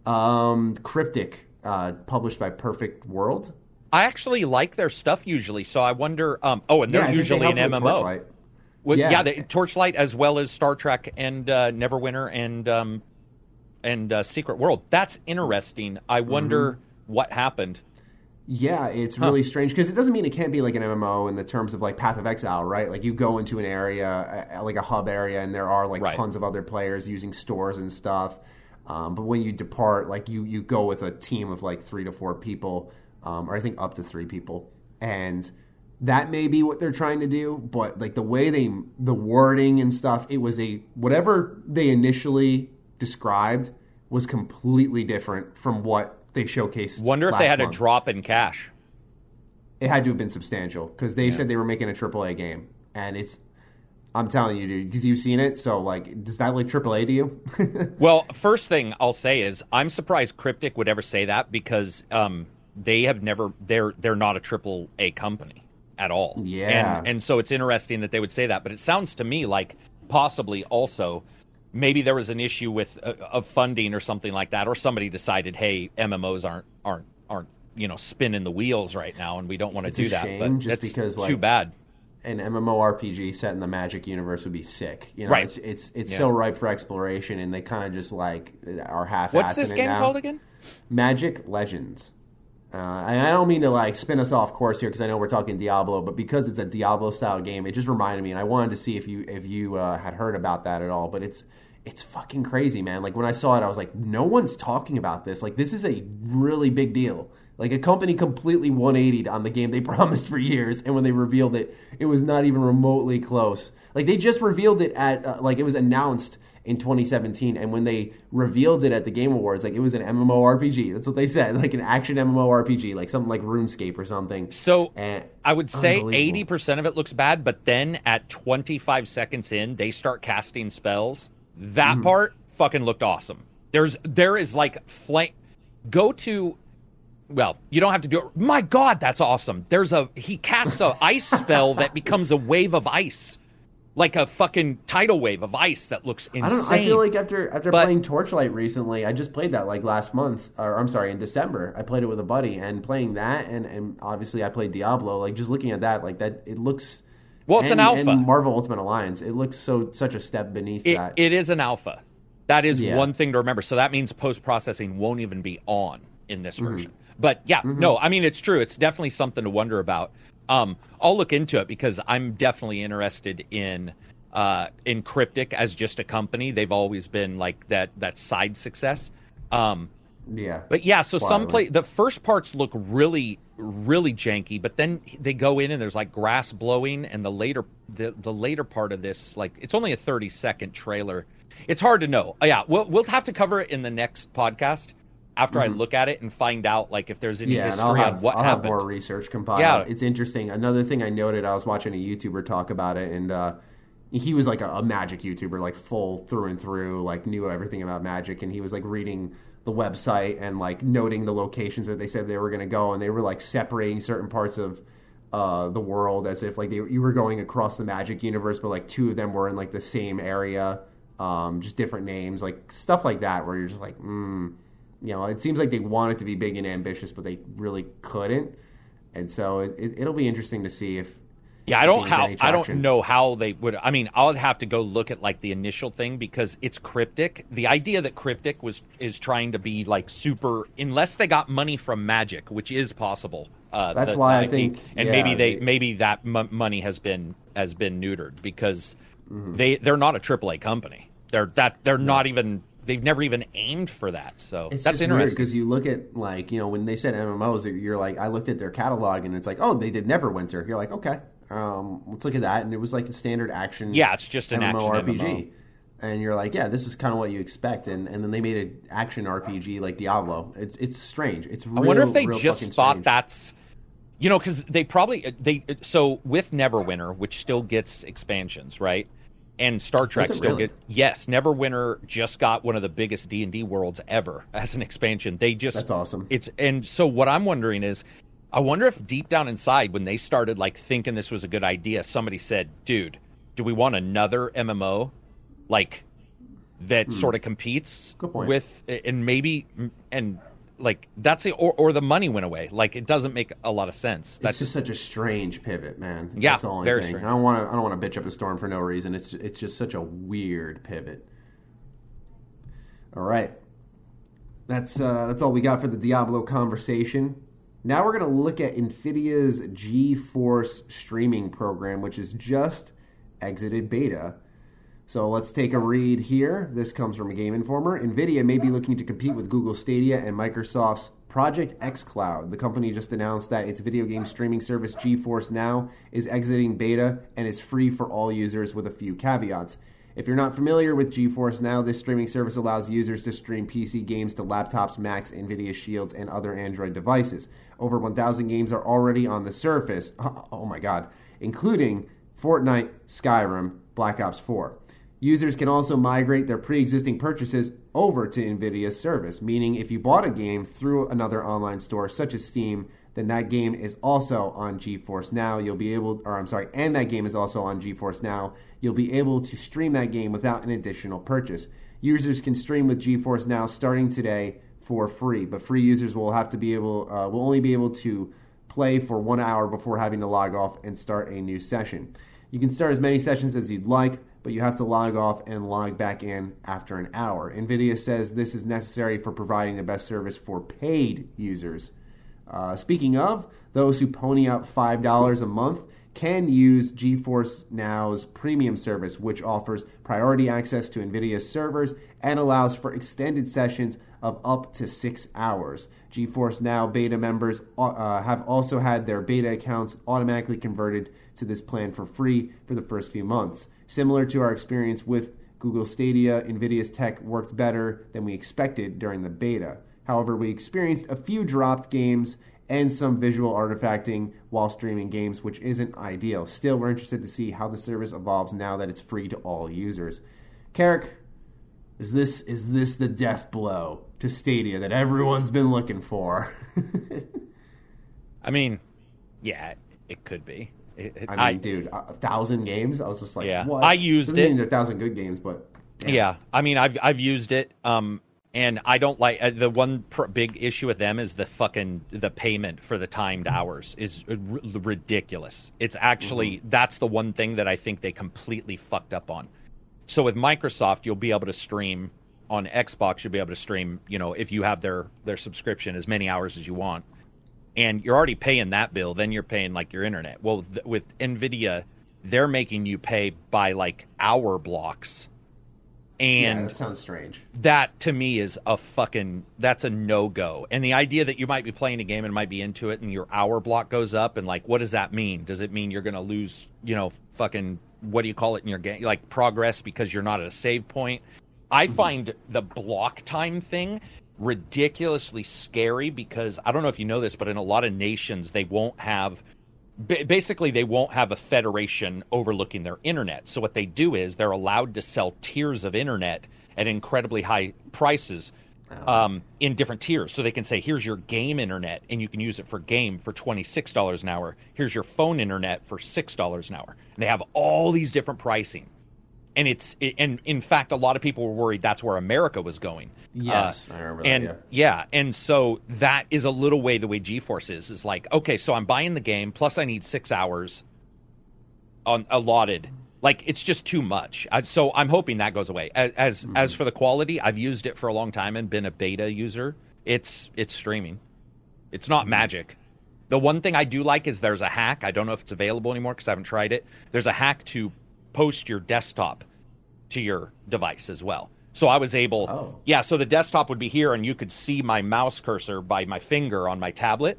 um, Cryptic, uh, published by Perfect World. I actually like their stuff usually, so I wonder. Um, oh, and they're I think they usually an with MMO. Torchlight. Yeah, Yeah. the, Torchlight as well as Star Trek and uh, Neverwinter and um, and uh, Secret World. That's interesting. I wonder Mm-hmm. what happened. Yeah, it's really strange because it doesn't mean it can't be like an MMO in the terms of like Path of Exile, right? Like you go into an area, like a hub area, and there are like Right. tons of other players using stores and stuff. Um, but when you depart, like you you go with a team of like three to four people, um, or I think up to three people, and that may be what they're trying to do. But like the way they the wording and stuff, it was a whatever they initially described was completely different from what they showcased. Wonder if they had month a drop in cash. it had to have been substantial because they said they were making a AAA game, and it's. I'm telling you, dude, because you've seen it. So, like, does that look AAA to you? Well, first thing I'll say is I'm surprised Cryptic would ever say that because um, they have never they're they're not a triple A company at all. Yeah. and, and so it's interesting that they would say that. But it sounds to me like possibly also maybe there was an issue with uh, of funding or something like that, or somebody decided, hey, MMOs aren't aren't aren't you know spinning the wheels right now, and we don't want to do that. shame but just it's because, too like, bad. An MMORPG set in the Magic universe would be sick. You know, Right. it's it's it's Yeah. so ripe for exploration, and they kind of just like are half. Assed. What's this game now. called again? Magic Legends. Uh, and I don't mean to like spin us off course here because I know we're talking Diablo, but because it's a Diablo style game, it just reminded me, and I wanted to see if you if you uh, had heard about that at all. But it's it's fucking crazy, man. Like when I saw it, I was like, no one's talking about this. Like this is a really big deal. Like a company completely 180'd on the game they promised for years, and when they revealed it, it was not even remotely close. Like they just revealed it at uh, like it was announced in 2017 and when they revealed it at the game awards like it was an mmorpg that's what they said like an action mmorpg like something like runescape or something So And- I would say eighty percent of it looks bad, but then at twenty five seconds in, they start casting spells. That Mm-hmm. part fucking looked awesome. There's there is like flame. Go to. Well, you don't have to do it. My God, that's awesome. There's a he casts a ice spell that becomes a wave of ice, like a fucking tidal wave of ice that looks insane. I don't. I feel like after after But- playing Torchlight recently, I just played that like last month, or I'm sorry, in December. I played it with a buddy, and playing that, and, and obviously I played Diablo. Like just looking at that, like that, it looks. Well, it's and, an alpha. And Marvel Ultimate Alliance, it looks so such a step beneath It, that. it is an alpha. That is Yeah. one thing to remember. So that means post processing won't even be on in this Mm-hmm. version. But yeah, no, I mean it's true. It's definitely something to wonder about. Um, I'll look into it because I'm definitely interested in uh, in Cryptic as just a company. They've always been like that that side success. Um, yeah, but yeah, so some play the first parts look really really janky, but then they go in and there's like grass blowing, and the later the the later part of this like it's only a 30 second trailer. It's hard to know. Uh, yeah, we'll we'll have to cover it in the next podcast after I look at it and find out like if there's any Mm-hmm. yeah, history have, on what I'll have happened. more research compiled. Yeah. It's interesting. Another thing I noted, I was watching a YouTuber talk about it, and uh, he was like a, a magic YouTuber, like full through and through, like knew everything about magic, and he was like reading the website and like noting the locations that they said they were going to go, and they were like separating certain parts of uh, the world as if like they, you were going across the magic universe, but like two of them were in like the same area, um, just different names, like stuff like that, where you're just like, mm, you know, it seems like they wanted to be big and ambitious, but they really couldn't. And so it, it'll be interesting to see if Yeah, I don't how I don't know how they would. I mean, I'll have to go look at like the initial thing because it's cryptic. The idea that cryptic was is trying to be like super, unless they got money from Magic, which is possible. Uh, That's the, why I think, and yeah, maybe they, they maybe that m- money has been has been neutered because mm-hmm. they they're not a AAA company. They're that they're not even they've never even aimed for that. So it's that's interesting because you look at like you know when they said MMOs, you're like I looked at their catalog and it's like oh they did Neverwinter. You're like okay, um, let's look at that, and it was like a standard action. Yeah, it's just an MMO RPG. MMO. And you're like, yeah, this is kind of what you expect, and, and then they made an action RPG like Diablo. It, it's strange. It's real, I wonder if they just thought strange. that's you know, because they probably they so with Neverwinter, which still gets expansions, right? And Star Trek still really? get yes. Neverwinter just got one of the biggest D and D worlds ever as an expansion. They just that's awesome. It's and so what I'm wondering is, I wonder if deep down inside, when they started like thinking this was a good idea, somebody said, "Dude, do we want another MMO, like that hmm. sort of competes with and maybe and like that's the or, or the money went away. Like it doesn't make a lot of sense. That's just such a strange pivot, man. Yeah, that's all very think. strange. I don't want to. I don't want to bitch up a storm for no reason. It's it's just such a weird pivot. All right, that's uh, that's all we got for the Diablo conversation. Now we're going to look at NVIDIA's GeForce streaming program, which has just exited beta. So let's take a read here. This comes from a Game Informer. NVIDIA may be looking to compete with Google Stadia and Microsoft's Project xCloud. The company just announced that its video game streaming service GeForce Now is exiting beta and is free for all users with a few caveats. If you're not familiar with GeForce Now, this streaming service allows users to stream PC games to laptops, Macs, NVIDIA Shields, and other Android devices. Over 1,000 games are already on the surface. Oh my God, including Fortnite, Skyrim, Black Ops 4. Users can also migrate their pre existing purchases over to NVIDIA's service, meaning if you bought a game through another online store such as Steam, then that game is also on GeForce Now. You'll be able, or I'm sorry, and that game is also on GeForce Now. You'll be able to stream that game without an additional purchase. Users can stream with GeForce Now starting today for free, but free users will have to be able, uh, will only be able to play for one hour before having to log off and start a new session. You can start as many sessions as you'd like, but you have to log off and log back in after an hour. NVIDIA says this is necessary for providing the best service for paid users. Uh, speaking of, those who pony up $5 a month can use GeForce Now's premium service, which offers priority access to NVIDIA's servers and allows for extended sessions of up to six hours. GeForce Now beta members uh, have also had their beta accounts automatically converted to this plan for free for the first few months. Similar to our experience with Google Stadia, NVIDIA's tech worked better than we expected during the beta. However, we experienced a few dropped games and some visual artifacting while streaming games, which isn't ideal. Still, we're interested to see how the service evolves now that it's free to all users. Carrick, is this is this the death blow to Stadia that everyone's been looking for? I mean, yeah, it could be. It, it, I mean, I, dude, a thousand games. I was just like, yeah, what? I used Doesn't it. Mean a thousand good games, but yeah. yeah. I mean, I've I've used it. Um, and I don't like uh, the one pr- big issue with them is the fucking the payment for the timed hours is r- ridiculous. It's actually mm-hmm. that's the one thing that I think they completely fucked up on. So with Microsoft, you'll be able to stream on Xbox. You'll be able to stream, you know, if you have their their subscription, as many hours as you want and you're already paying that bill, then you're paying like your internet. Well, th- with Nvidia, they're making you pay by like hour blocks. And yeah, that sounds strange. That to me is a fucking that's a no go. And the idea that you might be playing a game and might be into it and your hour block goes up and like what does that mean? Does it mean you're going to lose, you know, fucking what do you call it in your game like progress because you're not at a save point? I mm-hmm. find the block time thing ridiculously scary because I don't know if you know this, but in a lot of nations, they won't have basically they won't have a federation overlooking their internet. So what they do is they're allowed to sell tiers of internet at incredibly high prices oh. um, in different tiers. So they can say, here's your game internet, and you can use it for game for twenty six dollars an hour. Here's your phone internet for six dollars an hour. And they have all these different pricing and it's and in fact a lot of people were worried that's where america was going yes uh, i remember and that, yeah. yeah and so that is a little way the way geforce is is like okay so i'm buying the game plus i need six hours on allotted. Like it's just too much. I, so I'm hoping that goes away. As as, Mm-hmm. as for the quality, I've used it for a long time and been a beta user. It's it's streaming. It's not Mm-hmm. magic. The one thing I do like is there's a hack. I don't know if it's available anymore because I haven't tried it. There's a hack to post your desktop to your device as well. So I was able, Oh. yeah. So the desktop would be here, and you could see my mouse cursor by my finger on my tablet.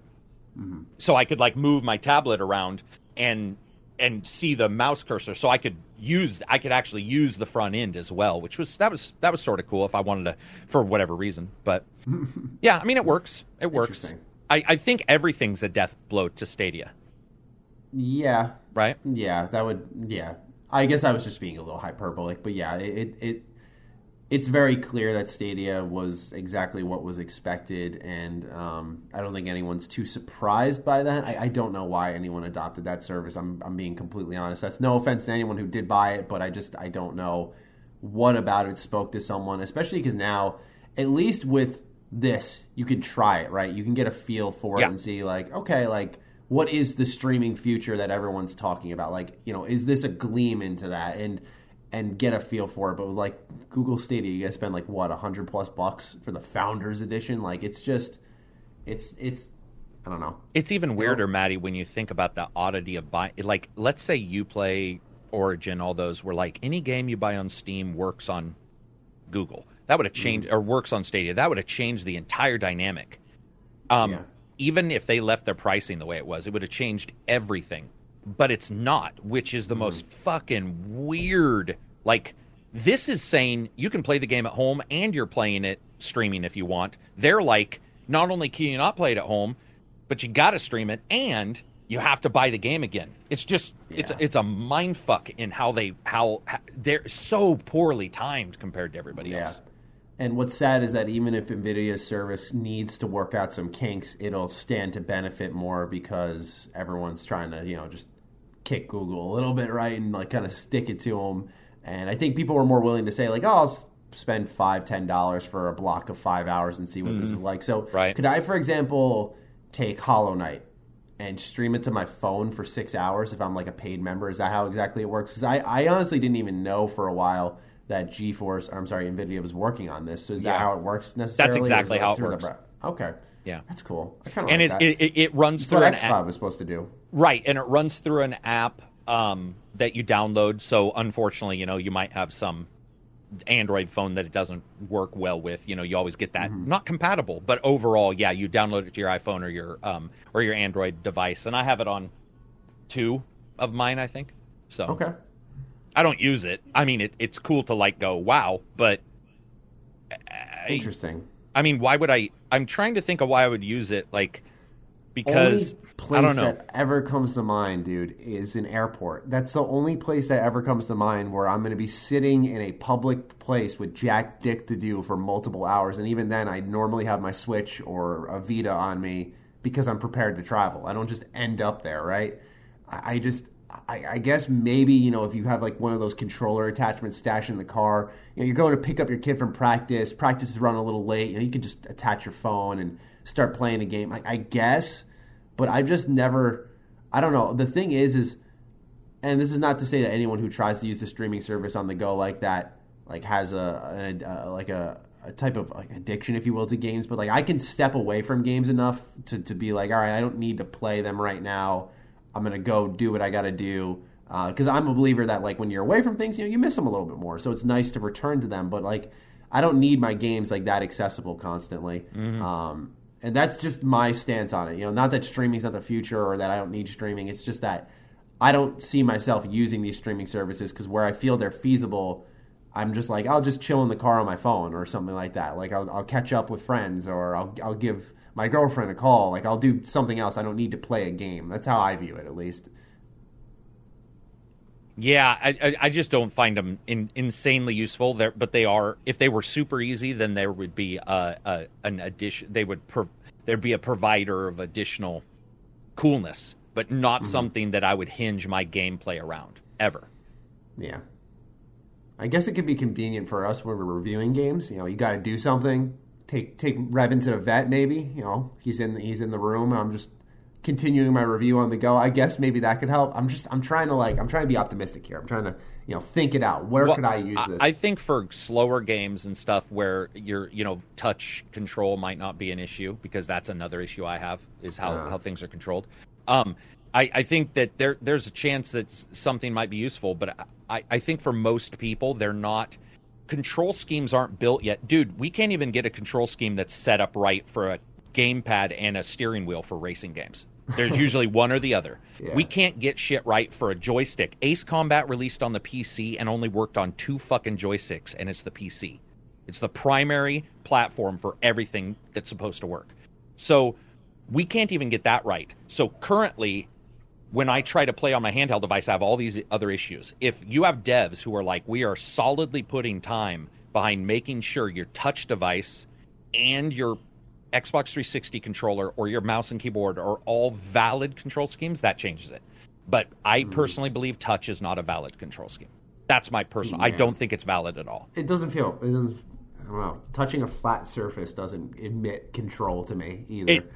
Mm-hmm. So I could like move my tablet around and and see the mouse cursor. So I could use, I could actually use the front end as well, which was that was that was sort of cool if I wanted to for whatever reason. But yeah, I mean it works. It works. I, I think everything's a death blow to Stadia, Yeah, right? Yeah, that would. Yeah, I guess I was just being a little hyperbolic, but yeah, it it it's very clear that Stadia was exactly what was expected, and um, I don't think anyone's too surprised by that. I, I don't know why anyone adopted that service. I'm I'm being completely honest. That's no offense to anyone who did buy it, but I just I don't know what about it spoke to someone, especially because now, at least with this, you can try it, right? You can get a feel for it and see, like, okay, like, what is the streaming future that everyone's talking about? Like, you know, is this a gleam into that? And and get a feel for it. But with like Google Stadia, you guys spend like what a hundred plus bucks for the Founders Edition. Like, it's just, it's it's, I don't know. It's even weirder, Maddie, when you think about the oddity of buying. Like, let's say you play Origin, all those were like any game you buy on Steam works on Google. That would have changed, or works on Stadia. That would have changed the entire dynamic. Um, Yeah. Even if they left their pricing the way it was, it would have changed everything. But it's not, which is the hmm. most fucking weird. Like, this is saying you can play the game at home and you're playing it streaming if you want. They're like, not only can you not play it at home, but you got to stream it and you have to buy the game again. It's just it's Yeah. it's a mind fuck in how they how, how they're so poorly timed compared to everybody Yeah. else. And what's sad is that even if NVIDIA's service needs to work out some kinks, it'll stand to benefit more because everyone's trying to, you know, just kick Google a little bit, right? And like kind of stick it to them. And I think people were more willing to say, like, oh, I'll spend five, ten dollars for a block of five hours and see what this hmm. is like. So, Right. could I, for example, take Hollow Knight and stream it to my phone for six hours if I'm like a paid member? Is that how exactly it works? Because I, I honestly didn't even know for a while that GeForce, or I'm sorry, NVIDIA was working on this. So is that how it works necessarily? That's exactly like how it through the works. okay. Yeah. That's cool. I kind of And like it, that. it, it, it runs That's through what an app. XCloud was supposed to do. Right, and it runs through an app um, that you download. So unfortunately, you know, you might have some Android phone that it doesn't work well with. You know, you always get that Mm-hmm. not compatible, but overall, yeah, you download it to your iPhone or your um, or your Android device, and I have it on two of mine, I think. So Okay. I don't use it. I mean, it, it's cool to like go wow, but I, Interesting. I mean, why would I? I'm trying to think of why I would use it, like because only place I don't know. that ever comes to mind, dude, is an airport. That's the only place that ever comes to mind where I'm going to be sitting in a public place with Jack Dick to do for multiple hours, and even then, I normally have my Switch or a Vita on me because I'm prepared to travel. I don't just end up there, right? I, I just. I, I guess maybe you know if you have like one of those controller attachments stashed in the car, you know you're going to pick up your kid from practice. Practice is running a little late. You know you can just attach your phone and start playing a game. I, I guess, but I've just never. I don't know. The thing is, is, and this is not to say that anyone who tries to use the streaming service on the go like that, like has a, a, a uh, like a, a type of like addiction, if you will, to games. But like I can step away from games enough to to be like, all right, I don't need to play them right now. I'm gonna go do what I got to do because I'm a believer that like when you're away from things, you know, you miss them a little bit more. So it's nice to return to them, but like I don't need my games like that accessible constantly. Um, and that's just my stance on it. You know, not that streaming's not the future or that I don't need streaming. It's just that I don't see myself using these streaming services because where I feel they're feasible, I'm just like I'll just chill in the car on my phone or something like that. Like I'll, I'll catch up with friends or I'll I'll give my girlfriend a call. Like I'll do something else. I don't need to play a game. That's how I view it, at least. Yeah, I, I, just don't find them in, insanely useful. There, but they are. If they were super easy, then there would be a, a an addition. They would pro, there'd be a provider of additional coolness, but not mm-hmm. something that I would hinge my gameplay around ever. Yeah. I guess it could be convenient for us when we're reviewing games. You know, you got to do something. Take take Revin to the vet, maybe. You know, he's in the, he's in the room. I'm just continuing my review on the go. I guess maybe that could help. I'm just I'm trying to like I'm trying to be optimistic here. I'm trying to you know think it out. Where Well, could I use this? I, think for slower games and stuff where your you know touch control might not be an issue because that's another issue I have is how, how things are controlled. Um, I, I think that there there's a chance that something might be useful, but I, I think for most people they're not. Control schemes aren't built yet, dude. We can't even get a control scheme that's set up right for a gamepad and a steering wheel for racing games. There's usually one or the other. Yeah. We can't get shit right for a joystick. Ace Combat released on the PC and only worked on two fucking joysticks, and it's the PC. It's the primary platform for everything that's supposed to work. So we can't even get that right. So currently, when I try to play on my handheld device, I have all these other issues. If you have devs who are like, we are solidly putting time behind making sure your touch device and your Xbox 360 controller or your mouse and keyboard are all valid control schemes, that changes it. But I mm. personally believe touch is not a valid control scheme. That's my personal. I don't think it's valid at all. it doesn't feel it doesn't. I don't know. Touching a flat surface doesn't emit control to me either. It,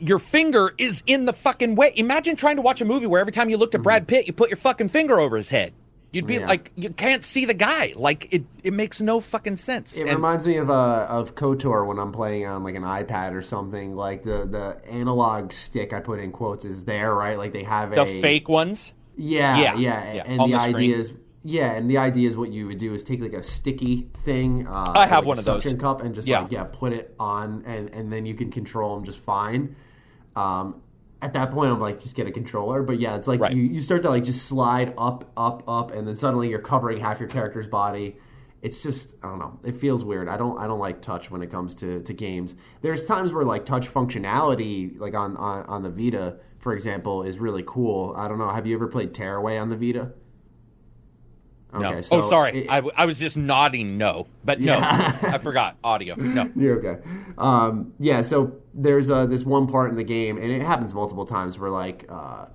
your finger is in the fucking way. Imagine trying to watch a movie where every time you looked at Brad Pitt, you put your fucking finger over his head. You'd be Mm-hmm. Yeah. like, you can't see the guy. Like it, it makes no fucking sense. It And- reminds me of uh, of Kotor when I'm playing on like an iPad or something. Like the the analog stick I put in quotes is there, right? Like they have the a fake ones. Yeah, Yeah, yeah, yeah, and on the, the idea is yeah, and the idea is what you would do is take like a sticky thing. Uh, I have like one of those. suction cup and just Yeah. like yeah, put it on, and and then you can control them just fine. Um, at that point, I'm like, just get a controller. But yeah, it's like Right. you, you start to like just slide up, up, up, and then suddenly you're covering half your character's body. It's just I don't know. It feels weird. I don't I don't like touch when it comes to, to games. There's times where like touch functionality, like on, on on the Vita, for example, is really cool. I don't know. Have you ever played Tearaway on the Vita? No. so oh, sorry. it- I, w- I was just nodding no, but no, Yeah. I forgot audio. No. You're okay. Um, yeah, so there's uh, this one part in the game, and it happens multiple times where, like, uh,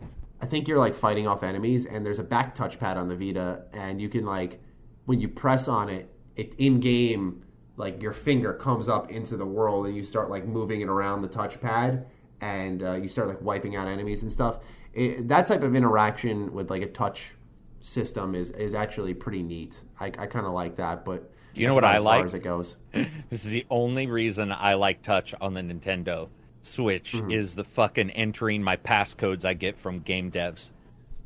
I think you're like fighting off enemies, and there's a back touchpad on the Vita, and you can like when you press on it, it in game, like your finger comes up into the world, and you start like moving it around the touchpad, and uh, you start like wiping out enemies and stuff. It, that type of interaction with like a touch system is is actually pretty neat. I, I kind of like that, but you know what I as far like? as it goes. This is the only reason I like touch on the Nintendo Switch Mm-hmm. is the fucking entering my passcodes I get from game devs.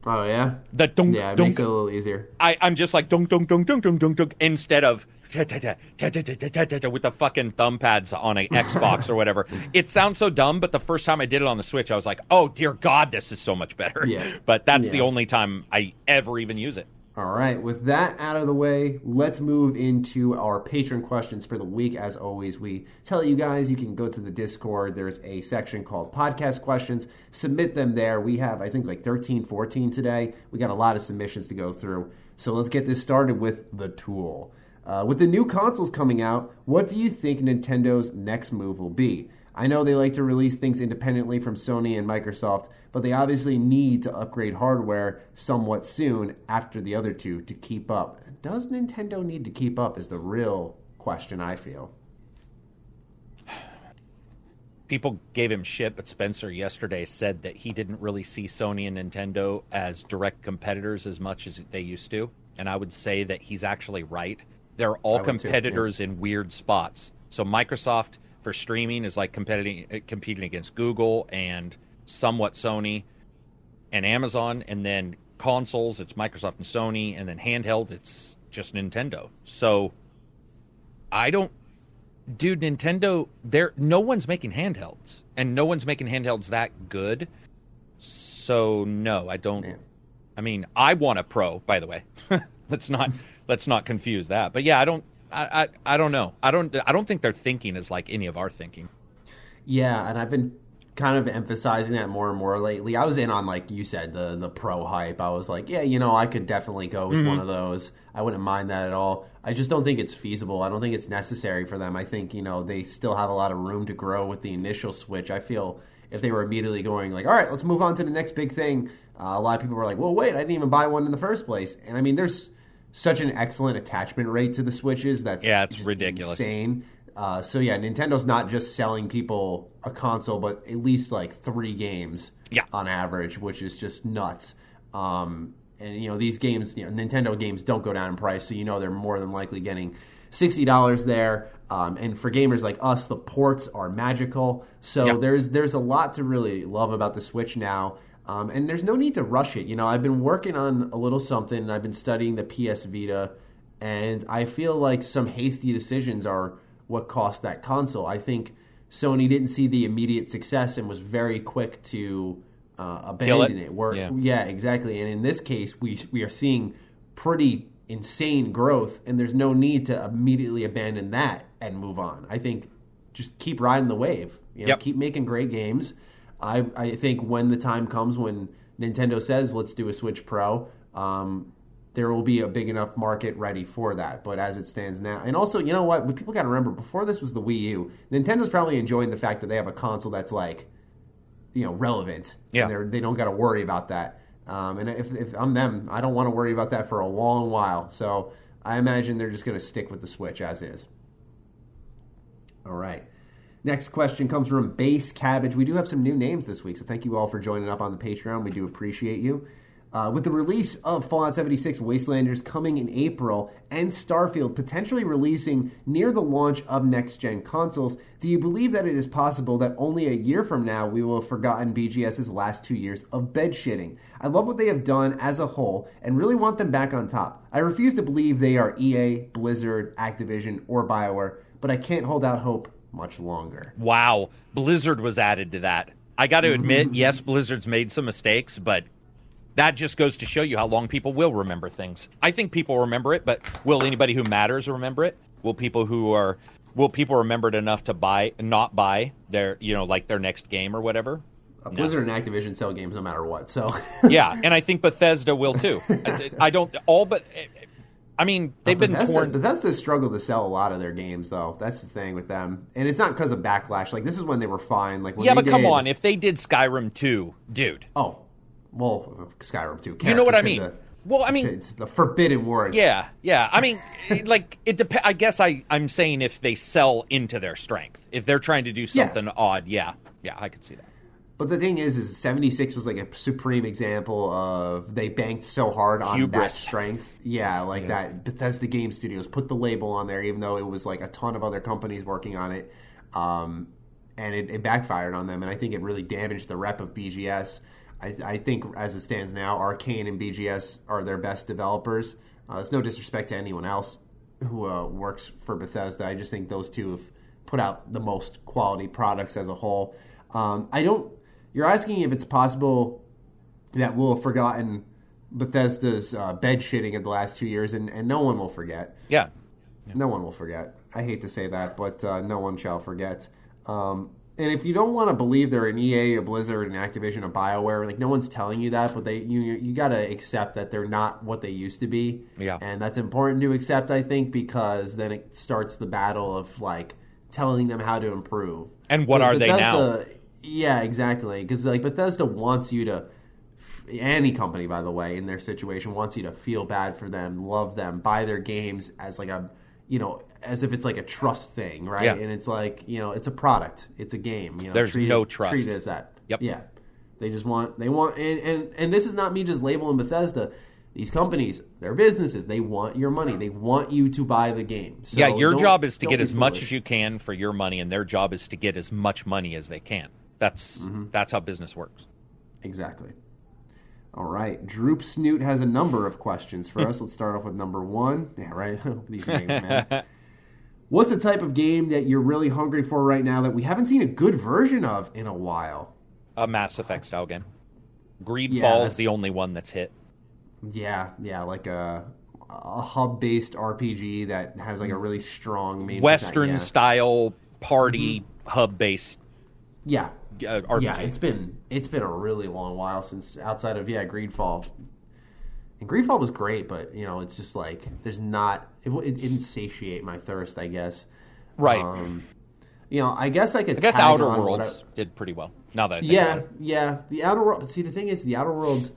Oh yeah, The dunk, yeah, it dunk, makes it a little easier. I, I'm just like dunk dunk dunk dunk dunk dunk dunk instead of with the fucking thumb pads on an Xbox or whatever. It sounds so dumb, but the first time I did it on the Switch, I was like, oh dear God, this is so much better. Yeah. But that's yeah. the only time I ever even use it. All right, with that out of the way, let's move into our patron questions for the week. As always, we tell you guys you can go to the Discord. There's a section called podcast questions. Submit them there. We have, I think, like 13, 14 today. We got a lot of submissions to go through. So let's get this started with the tool. Uh, with the new consoles coming out, what do you think Nintendo's next move will be? I know they like to release things independently from Sony and Microsoft, but they obviously need to upgrade hardware somewhat soon after the other two to keep up. Does Nintendo need to keep up? Is the real question, I feel. people gave him shit, but Spencer yesterday said that he didn't really see Sony and Nintendo as direct competitors as much as they used to. And I would say that he's actually right. They're all would too, yeah. competitors in weird spots. So Microsoft for streaming is like competing uh, competing against Google and somewhat Sony and Amazon, and then consoles it's Microsoft and Sony, and then handheld it's just Nintendo. So I don't dude nintendo there no one's making handhelds and no one's making handhelds that good so no i don't Man. i mean i want a pro by the way let's not let's not confuse that but yeah i don't I, I i don't know i don't i don't think their thinking is like any of our thinking Yeah, and I've been kind of emphasizing that more and more lately. I was in on like you said the the pro hype. I was like, yeah, you know, I could definitely go with one of those. I wouldn't mind that at all. I just don't think it's feasible. I don't think it's necessary for them. I think, you know, they still have a lot of room to grow with the initial switch. I feel if they were immediately going like, all right, let's move on to the next big thing. Uh, a lot of people were like, well, wait, I didn't even buy one in the first place. And I mean, there's such an excellent attachment rate to the switches that's Yeah, it's ridiculous. insane Uh, so yeah, Nintendo's not just selling people a console, but at least like three games Yeah. on average, which is just nuts. Um, and you know these games, you know, Nintendo games don't go down in price, so you know they're more than likely getting sixty dollars there. Um, and for gamers like us, the ports are magical. So Yep. there's there's a lot to really love about the Switch now. Um, and there's no need to rush it. You know, I've been working on a little something, and I've been studying the PS Vita, and I feel like some hasty decisions are what cost that console. I think Sony didn't see the immediate success and was very quick to uh, abandon it. it. Where, Yeah. yeah, exactly. And in this case, we we are seeing pretty insane growth, and there's no need to immediately abandon that and move on. I think just keep riding the wave. You know, Yep. keep making great games. I I think when the time comes when Nintendo says let's do a Switch Pro, um, there will be a big enough market ready for that. But as it stands now, and also you know what, people got to remember before this was the Wii U, Nintendo's probably enjoying the fact that they have a console that's like you know relevant. Yeah. they don't got to worry about that. Um, and if, if I'm them, I don't want to worry about that for a long while. So I imagine they're just going to stick with the Switch as is. All right. Next question comes from Base Cabbage. We do have some new names this week, so thank you all for joining up on the Patreon. We do appreciate you. Uh, with the release of Fallout 76 Wastelanders coming in April and Starfield potentially releasing near the launch of next gen consoles, do you believe that it is possible that only a year from now we will have forgotten BGS's last two years of bed shitting? I love what they have done as a whole and really want them back on top. I refuse to believe they are EA, Blizzard, Activision, or BioWare, but I can't hold out hope much longer. Wow, Blizzard was added to that. I got to mm-hmm. admit, yes, Blizzard's made some mistakes, but that just goes to show you how long people will remember things. I think people remember it, but will anybody who matters remember it? Will people who are will people remember it enough to buy not buy their you know like their next game or whatever? Blizzard and Activision sell games no matter what, so yeah, and I think Bethesda will too. I, I don't all but I mean they've been Bethesda, torn. Bethesda struggled to sell a lot of their games, though. That's the thing with them, and it's not because of backlash. Like this is when they were fine. Like when Yeah, but come on, if they did Skyrim 2, dude. oh, well, Skyrim two. You know what I mean? the- Well, I mean- it's, it's the forbidden words. Yeah, yeah. I mean, like it depends. I guess I I'm saying if they sell into their strength, if they're trying to do Yeah. something odd, yeah, yeah, I could see that. But the thing is, is seventy six was like a supreme example of they banked so hard on that strength. Yeah, like that. Bethesda Game Studios put the label on there, even though it was like a ton of other companies working on it, um, and it, it backfired on them. And I think it really damaged the rep of BGS. I, I think as it stands now, Arcane and BGS are their best developers. Uh, it's no disrespect to anyone else who uh, works for Bethesda. I just think those two have put out the most quality products as a whole. Um, I don't. You're asking if it's possible that we'll have forgotten Bethesda's uh, bed shitting in the last two years, and, and no one will forget. Yeah, No one will forget. I hate to say that, but uh, no one shall forget. Um, and if you don't want to believe they're an EA, a Blizzard, an Activision, a Bioware, like no one's telling you that, but they you you got to accept that they're not what they used to be. Yeah. and that's important to accept, I think, because then it starts the battle of like telling them how to improve. And what are they now? Yeah, exactly. Because like Bethesda wants you to any company by the way in their situation wants you to feel bad for them love them buy their games as like a you know as if it's like a trust thing right Yeah. and it's like you know it's a product it's a game you know There's no it, trust. treat it as that Yep. yeah they just want they want and, and and this is not me just labeling bethesda these companies they're businesses they want your money they want you to buy the game so yeah. Your job is to get as much as you can for your money, and their job is to get as much money as they can. That's Mm-hmm. that's how business works. Exactly. All right. Droop Snoot has a number of questions for us. Let's start off with number one. Yeah, right. These names, man. What's a type of game that you're really hungry for right now that we haven't seen a good version of in a while? A Mass Effect style game. Greedfall Yeah, is the only one that's hit. Yeah, yeah, like a a hub-based RPG that has like a really strong main Western yeah. style party hub based Yeah, uh, RPG. yeah. It's been it's been a really long while since outside of yeah Greedfall. And Greedfall was great, but you know it's just like there's not it, it didn't satiate my thirst, I guess. right. Um, you know, I guess I could. I guess Outer Worlds I- did pretty well. Now that I think yeah, about it. yeah. The Outer World. See, the thing is, the Outer Worlds.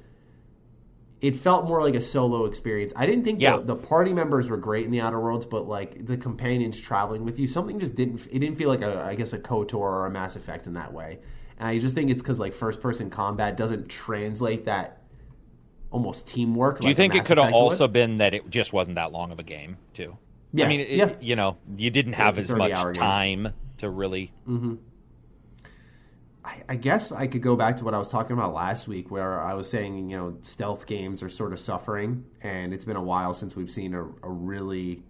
It felt more like a solo experience. I didn't think Yeah. the, the party members were great in the Outer Worlds, but like the companions traveling with you, something just didn't. It didn't feel like a, I guess, a Kotor or a Mass Effect in that way. And I just think it's because like first person combat doesn't translate that almost teamwork. Do you think it could have also been that it just wasn't that long of a game, too? Yeah, I mean, it, yeah. you know, you didn't have as much 30-hour game. time to really. Mm-hmm. I, I guess I could go back to what I was talking about last week, where I was saying, you know, stealth games are sort of suffering, and it's been a while since we've seen a, a really,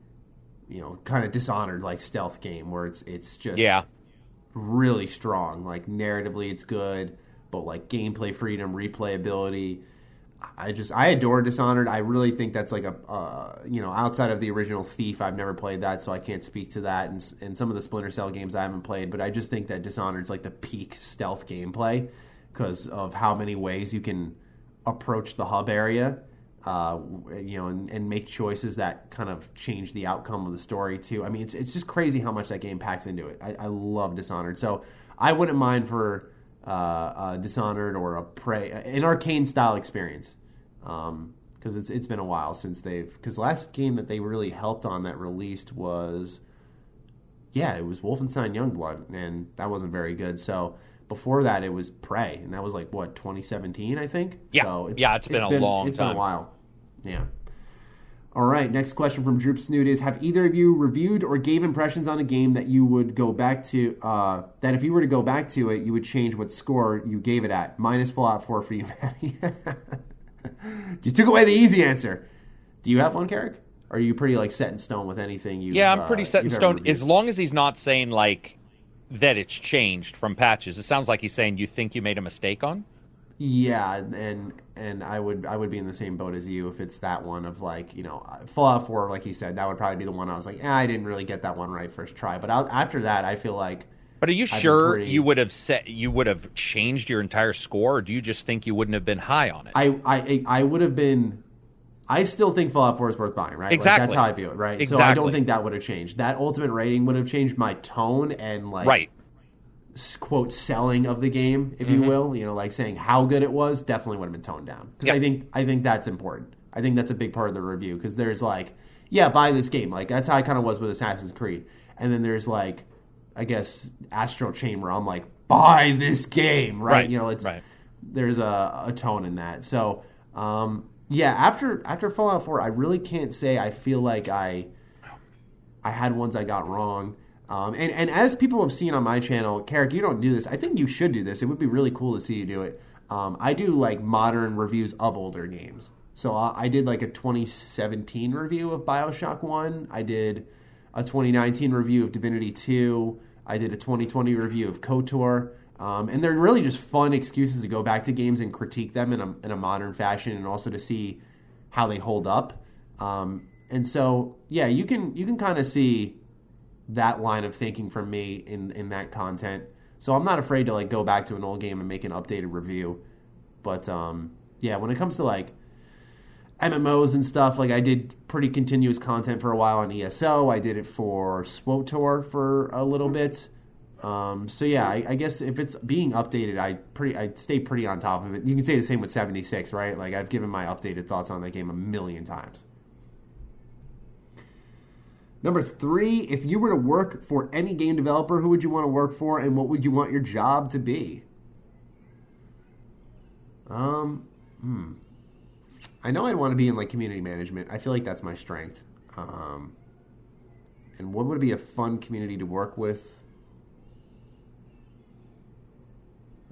you know, kind of dishonored like stealth game where it's it's just Yeah. really strong. Like narratively, it's good, but like gameplay freedom, replayability. I just I adore Dishonored. I really think that's like a uh, you know outside of the original Thief, I've never played that, so I can't speak to that. And, and some of the Splinter Cell games I haven't played, but I just think that Dishonored's like the peak stealth gameplay because of how many ways you can approach the hub area. Uh, you know, and, and make choices that kind of change the outcome of the story too. I mean, it's, it's just crazy how much that game packs into it. I, I love Dishonored, so I wouldn't mind for uh, uh, Dishonored or a Prey, an arcane style experience, because it's it's been a while since they've. Because last game that they really helped on that released was, yeah, it was Wolfenstein Youngblood, and that wasn't very good. So. Before that, it was Prey, and that was like what 2017, I think. Yeah. so Yeah, it's been a long It's been a while. Yeah. All right. Next question from Droop Snoot is: Have either of you reviewed or gave impressions on a game that you would go back to? Uh, that if you were to go back to it, you would change what score you gave it at. Minus Fallout 4 for you, Matty. you took away the easy answer. Do you have one, Carrick? Or are you pretty like set in stone with anything you? Yeah, I'm pretty set in stone. reviewed? As long as he's not saying, like, that it's changed from patches. It sounds like he's saying you think you made a mistake on. Yeah, and and I would I would be in the same boat as you if it's that one of like you know Fallout Four, like you said, that would probably be the one I was like, eh, I didn't really get that one right first try. But i after that, I feel like But are you been sure pretty- you would have set you would have changed your entire score, or do you just think you wouldn't have been high on it? I I I would have been. I still think Fallout 4 is worth buying, right? Like, Exactly. that's how I view it, right? Exactly. So I don't think that would have changed. That ultimate rating would have changed my tone and like right. Quote selling of the game, if Mm-hmm. you will. You know, like saying how good it was, definitely would have been toned down because Yeah. I think I think that's important. I think that's a big part of the review because there's like, yeah, buy this game. Like that's how I kind of was with Assassin's Creed, and then there's like, I guess Astral Chain where I'm like, buy this game, right? Right, You know, it's right. there's a, a tone in that. So, um, yeah, after after Fallout 4, I really can't say I feel like I I had ones I got wrong. Um, and, and as people have seen on my channel, Carrick, you don't do this. I think you should do this. It would be really cool to see you do it. Um, I do like modern reviews of older games. So I, I did like a 2017 review of Bioshock 1. I did a 2019 review of Divinity 2. I did a 2020 review of KOTOR. Um, and they're really just fun excuses to go back to games and critique them in a, in a modern fashion and also to see how they hold up. Um, and so, yeah, you can you can kind of see that line of thinking from me in in that content. So I'm not afraid to like go back to an old game and make an updated review. But um, yeah, when it comes to like MMOs and stuff, like I did pretty continuous content for a while on ESO. I did it for SWOTOR for a little bit. Um, so yeah, I, I guess if it's being updated, I pretty I stay pretty on top of it. You can say the same with 76, right? Like I've given my updated thoughts on that game a million times. Number three, if you were to work for any game developer, who would you want to work for, and what would you want your job to be? Um, hmm. I know I'd want to be in like community management. I feel like that's my strength. Um, and what would be a fun community to work with?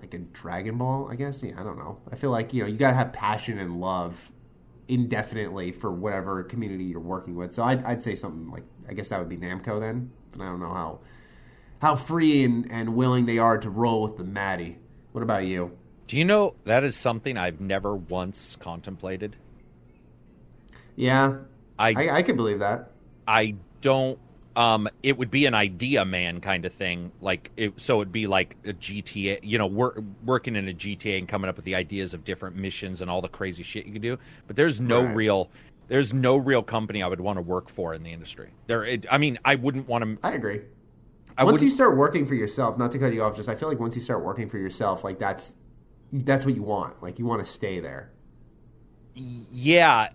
Like a Dragon Ball, I guess. Yeah, I don't know. I feel like you know you gotta have passion and love indefinitely for whatever community you're working with. So I'd, I'd say something like I guess that would be Namco then. But I don't know how how free and, and willing they are to roll with the Maddie. What about you? Do you know that is something I've never once contemplated? Yeah, I I, I could believe that. I don't. Um, it would be an idea man kind of thing. Like, it, so it'd be like a GTA. You know, wor- working in a GTA and coming up with the ideas of different missions and all the crazy shit you could do. But there's no Right. real. There's no real company I would want to work for in the industry. There, it, I mean, I wouldn't want to. I agree. I once you start working for yourself, not to cut you off, just I feel like once you start working for yourself, like that's that's what you want. Like you want to stay there. yeah,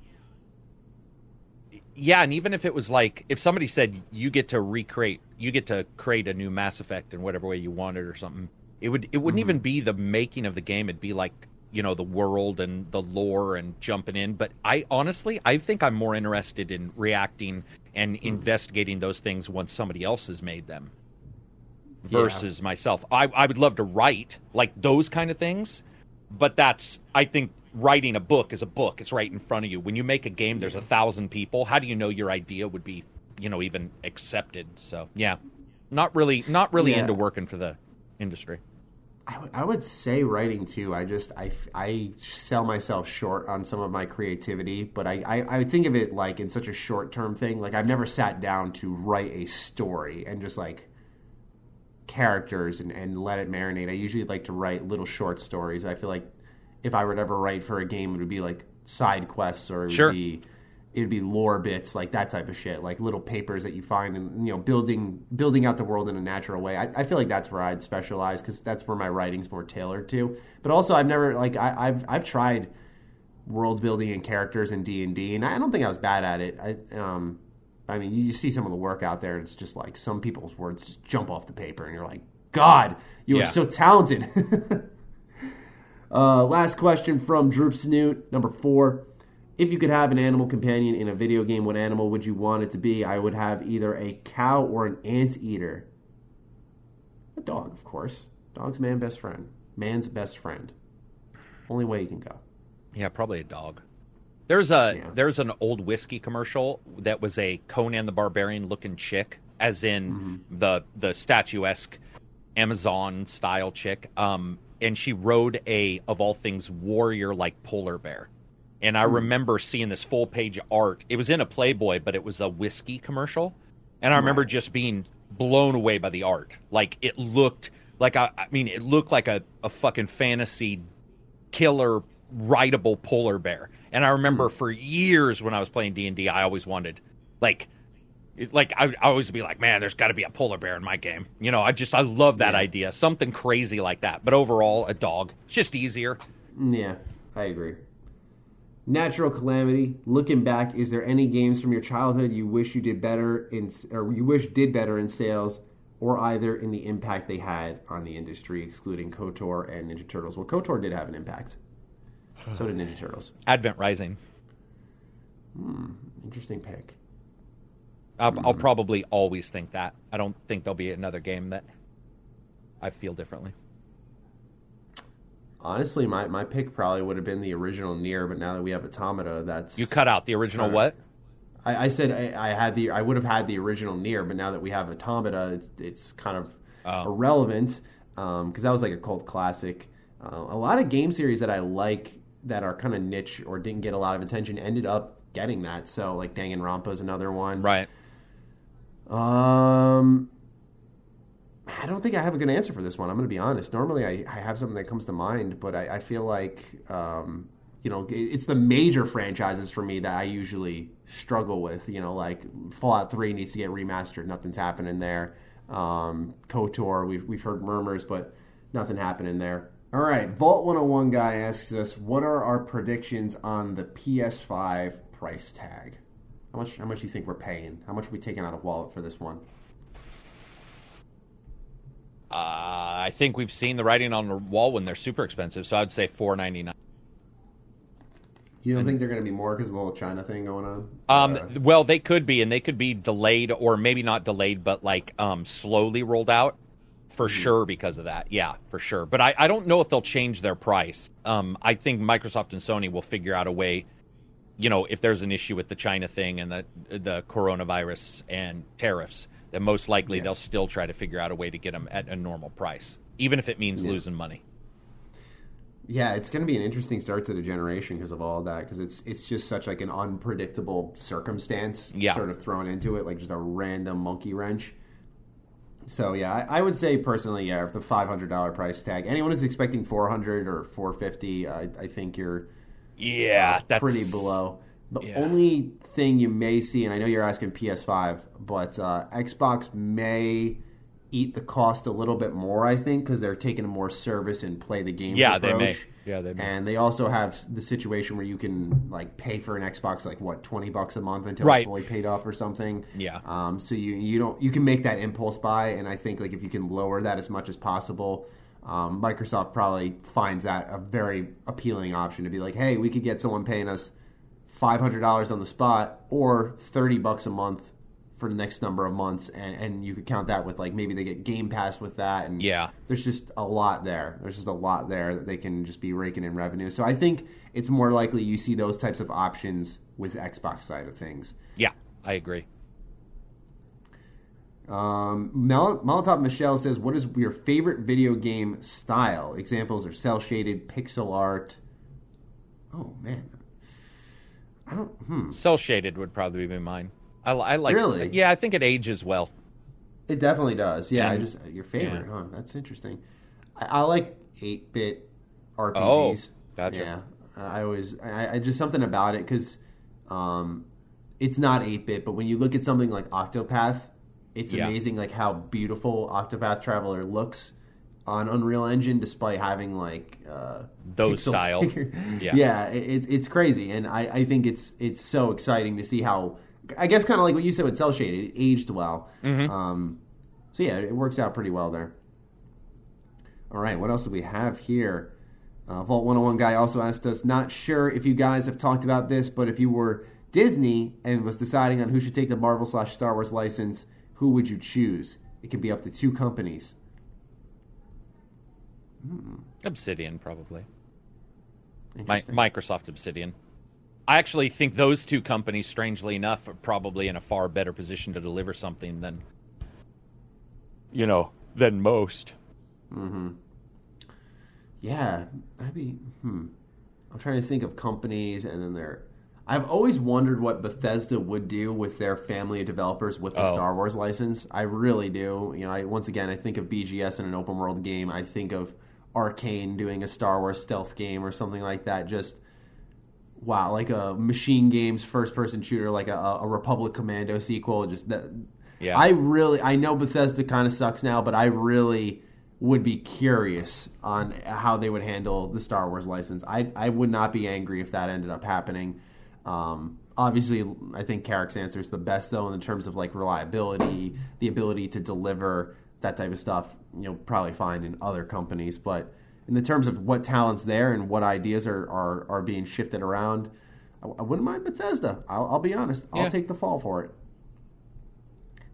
yeah, and even if it was like if somebody said you get to recreate, you get to create a new Mass Effect in whatever way you want it or something, it would it wouldn't mm-hmm. even be the making of the game. It'd be like you know the world and the lore and jumping in. But I honestly, I think I'm more interested in reacting and mm-hmm. investigating those things once somebody else has made them versus yeah. myself. I I would love to write like those kind of things, but that's I think writing a book is a book. It's right in front of you. When you make a game, there's a thousand people. How do you know your idea would be, you know, even accepted? So yeah, not really, not really yeah. into working for the industry. I, w- I would say writing too. I just I, I sell myself short on some of my creativity, but I, I, I think of it like in such a short term thing. Like I've never sat down to write a story and just like characters and, and let it marinate. I usually like to write little short stories. I feel like if I would ever write for a game, it would be like side quests or it sure. would be it would be lore bits, like that type of shit, like little papers that you find and you know building building out the world in a natural way. I, I feel like that's where I'd specialize because that's where my writing's more tailored to. But also, I've never like I, have I've tried world building and characters in D and D, and I don't think I was bad at it. I um, I mean, you see some of the work out there, and it's just like some people's words just jump off the paper, and you're like, God, you yeah. are so talented. Uh, last question from Droop Snoot, number four. If you could have an animal companion in a video game, what animal would you want it to be? I would have either a cow or an anteater. A dog, of course. Dog's man best friend. Man's best friend. Only way you can go. Yeah, probably a dog. There's a yeah. there's an old whiskey commercial that was a Conan the Barbarian looking chick, as in mm-hmm. the the statuesque Amazon style chick. Um, and she rode a of all things warrior like polar bear. And I mm. remember seeing this full page art. It was in a Playboy, but it was a whiskey commercial. And I remember just being blown away by the art. Like it looked like I, I mean, it looked like a, a fucking fantasy killer rideable polar bear. And I remember mm. for years when I was playing D and I always wanted like like I, I always be like, man, there's got to be a polar bear in my game. You know, I just I love that yeah. idea, something crazy like that. But overall, a dog, it's just easier. Yeah, I agree. Natural calamity. Looking back, is there any games from your childhood you wish you did better in, or you wish did better in sales, or either in the impact they had on the industry, excluding KOTOR and Ninja Turtles? Well, KOTOR did have an impact. So did Ninja Turtles. Advent Rising. Hmm, interesting pick. I'll, mm-hmm. I'll, probably always think that. I don't think there'll be another game that I feel differently. Honestly, my, my pick probably would have been the original NieR, but now that we have Automata, that's you cut out the original what? I, I said I, I, had the I would have had the original NieR, but now that we have Automata, it's, it's kind of oh. irrelevant because um, that was like a cult classic. Uh, a lot of game series that I like that are kind of niche or didn't get a lot of attention ended up getting that. So like Danganronpa is another one, right? Um, I don't think I have a good answer for this one. I'm going to be honest. Normally, I, I have something that comes to mind, but I, I feel like um, you know it's the major franchises for me that I usually struggle with. You know, like Fallout Three needs to get remastered. Nothing's happening there. Um, Kotor, we've we've heard murmurs, but nothing happening there. All right, Vault 101 guy asks us, what are our predictions on the PS5 price tag? How much? How much do you think we're paying? How much are we taking out of wallet for this one? Uh, I think we've seen the writing on the wall when they're super expensive, so I'd say four ninety nine. You don't think they're going to be more because of the whole China thing going on? Um, uh, well, they could be, and they could be delayed, or maybe not delayed, but like um, slowly rolled out for mm-hmm. sure because of that. Yeah, for sure. But I, I don't know if they'll change their price. Um, I think Microsoft and Sony will figure out a way you know, if there's an issue with the China thing and the the coronavirus and tariffs, then most likely yeah. they'll still try to figure out a way to get them at a normal price, even if it means yeah. losing money. Yeah, it's going to be an interesting start to the generation because of all of that. Because it's it's just such like an unpredictable circumstance, yeah. sort of thrown into it, like just a random monkey wrench. So yeah, I, I would say personally, yeah, if the five hundred dollar price tag, anyone is expecting four hundred or four fifty, I, I think you're yeah, uh, that's pretty below. The yeah. only thing you may see, and I know you're asking PS5, but uh, Xbox may eat the cost a little bit more, I think, because they're taking a more service and play the games Yeah, approach. they may. Yeah, they may. And they also have the situation where you can like pay for an Xbox like what twenty bucks a month until Right. it's fully paid off or something. Yeah. Um, so you you don't you can make that impulse buy, and I think like if you can lower that as much as possible. Um, Microsoft probably finds that a very appealing option to be like, hey, we could get someone paying us five hundred dollars on the spot or thirty bucks a month for the next number of months, and and you could count that with like maybe they get Game Pass with that, and Yeah. there's just a lot there. There's just a lot there that they can just be raking in revenue. So I think it's more likely you see those types of options with Xbox side of things. Yeah, I agree. Um, Mol- Molotov Michelle says, "What is your favorite video game style? Examples are cell shaded, pixel art." Oh man, I don't. Hmm. Cell shaded would probably be mine. I, I like. Really? Yeah, I think it ages well. It definitely does. Yeah, I just your favorite. yeah. Huh? That's interesting. I, I like eight bit RPGs. Oh, gotcha. Yeah, I always I, I just something about it because um, it's not eight bit, but when you look at something like Octopath, it's Yeah. amazing like how beautiful Octopath Traveler looks on Unreal Engine, despite having like uh, Those style. figure- Yeah. yeah, it, it's it's crazy, and I, I think it's it's so exciting to see how I guess kind of like what you said with cell shaded, it aged well. Mm-hmm. Um, so yeah, it works out pretty well there. All right, what else do we have here? Uh, Vault 101 guy also asked us, not sure if you guys have talked about this, but if you were Disney and was deciding on who should take the Marvel slash Star Wars license, who would you choose? It could be up to two companies. Obsidian, probably. Mi- Microsoft Obsidian. I actually think those two companies, strangely enough, are probably in a far better position to deliver something than, you know, than most. Hmm. Yeah, that'd be. Hmm. I'm trying to think of companies, and then there. I've always wondered what Bethesda would do with their family of developers with the Oh. Star Wars license. I really do. You know, I, once again, I think of BGS in an open world game. I think of Arkane doing a Star Wars stealth game or something like that. Just wow, like a Machine Games first person shooter, like a, a Republic Commando sequel. Just that. Yeah. I really, I know Bethesda kind of sucks now, but I really would be curious on how they would handle the Star Wars license. I I would not be angry if that ended up happening. Um, obviously, I think Carrick's answer is the best though in terms of like reliability, the ability to deliver that type of stuff. You know, probably find in other companies, but in the terms of what talents there and what ideas are are, are being shifted around, I, I wouldn't mind Bethesda. I'll, I'll be honest. I'll take the fall for it.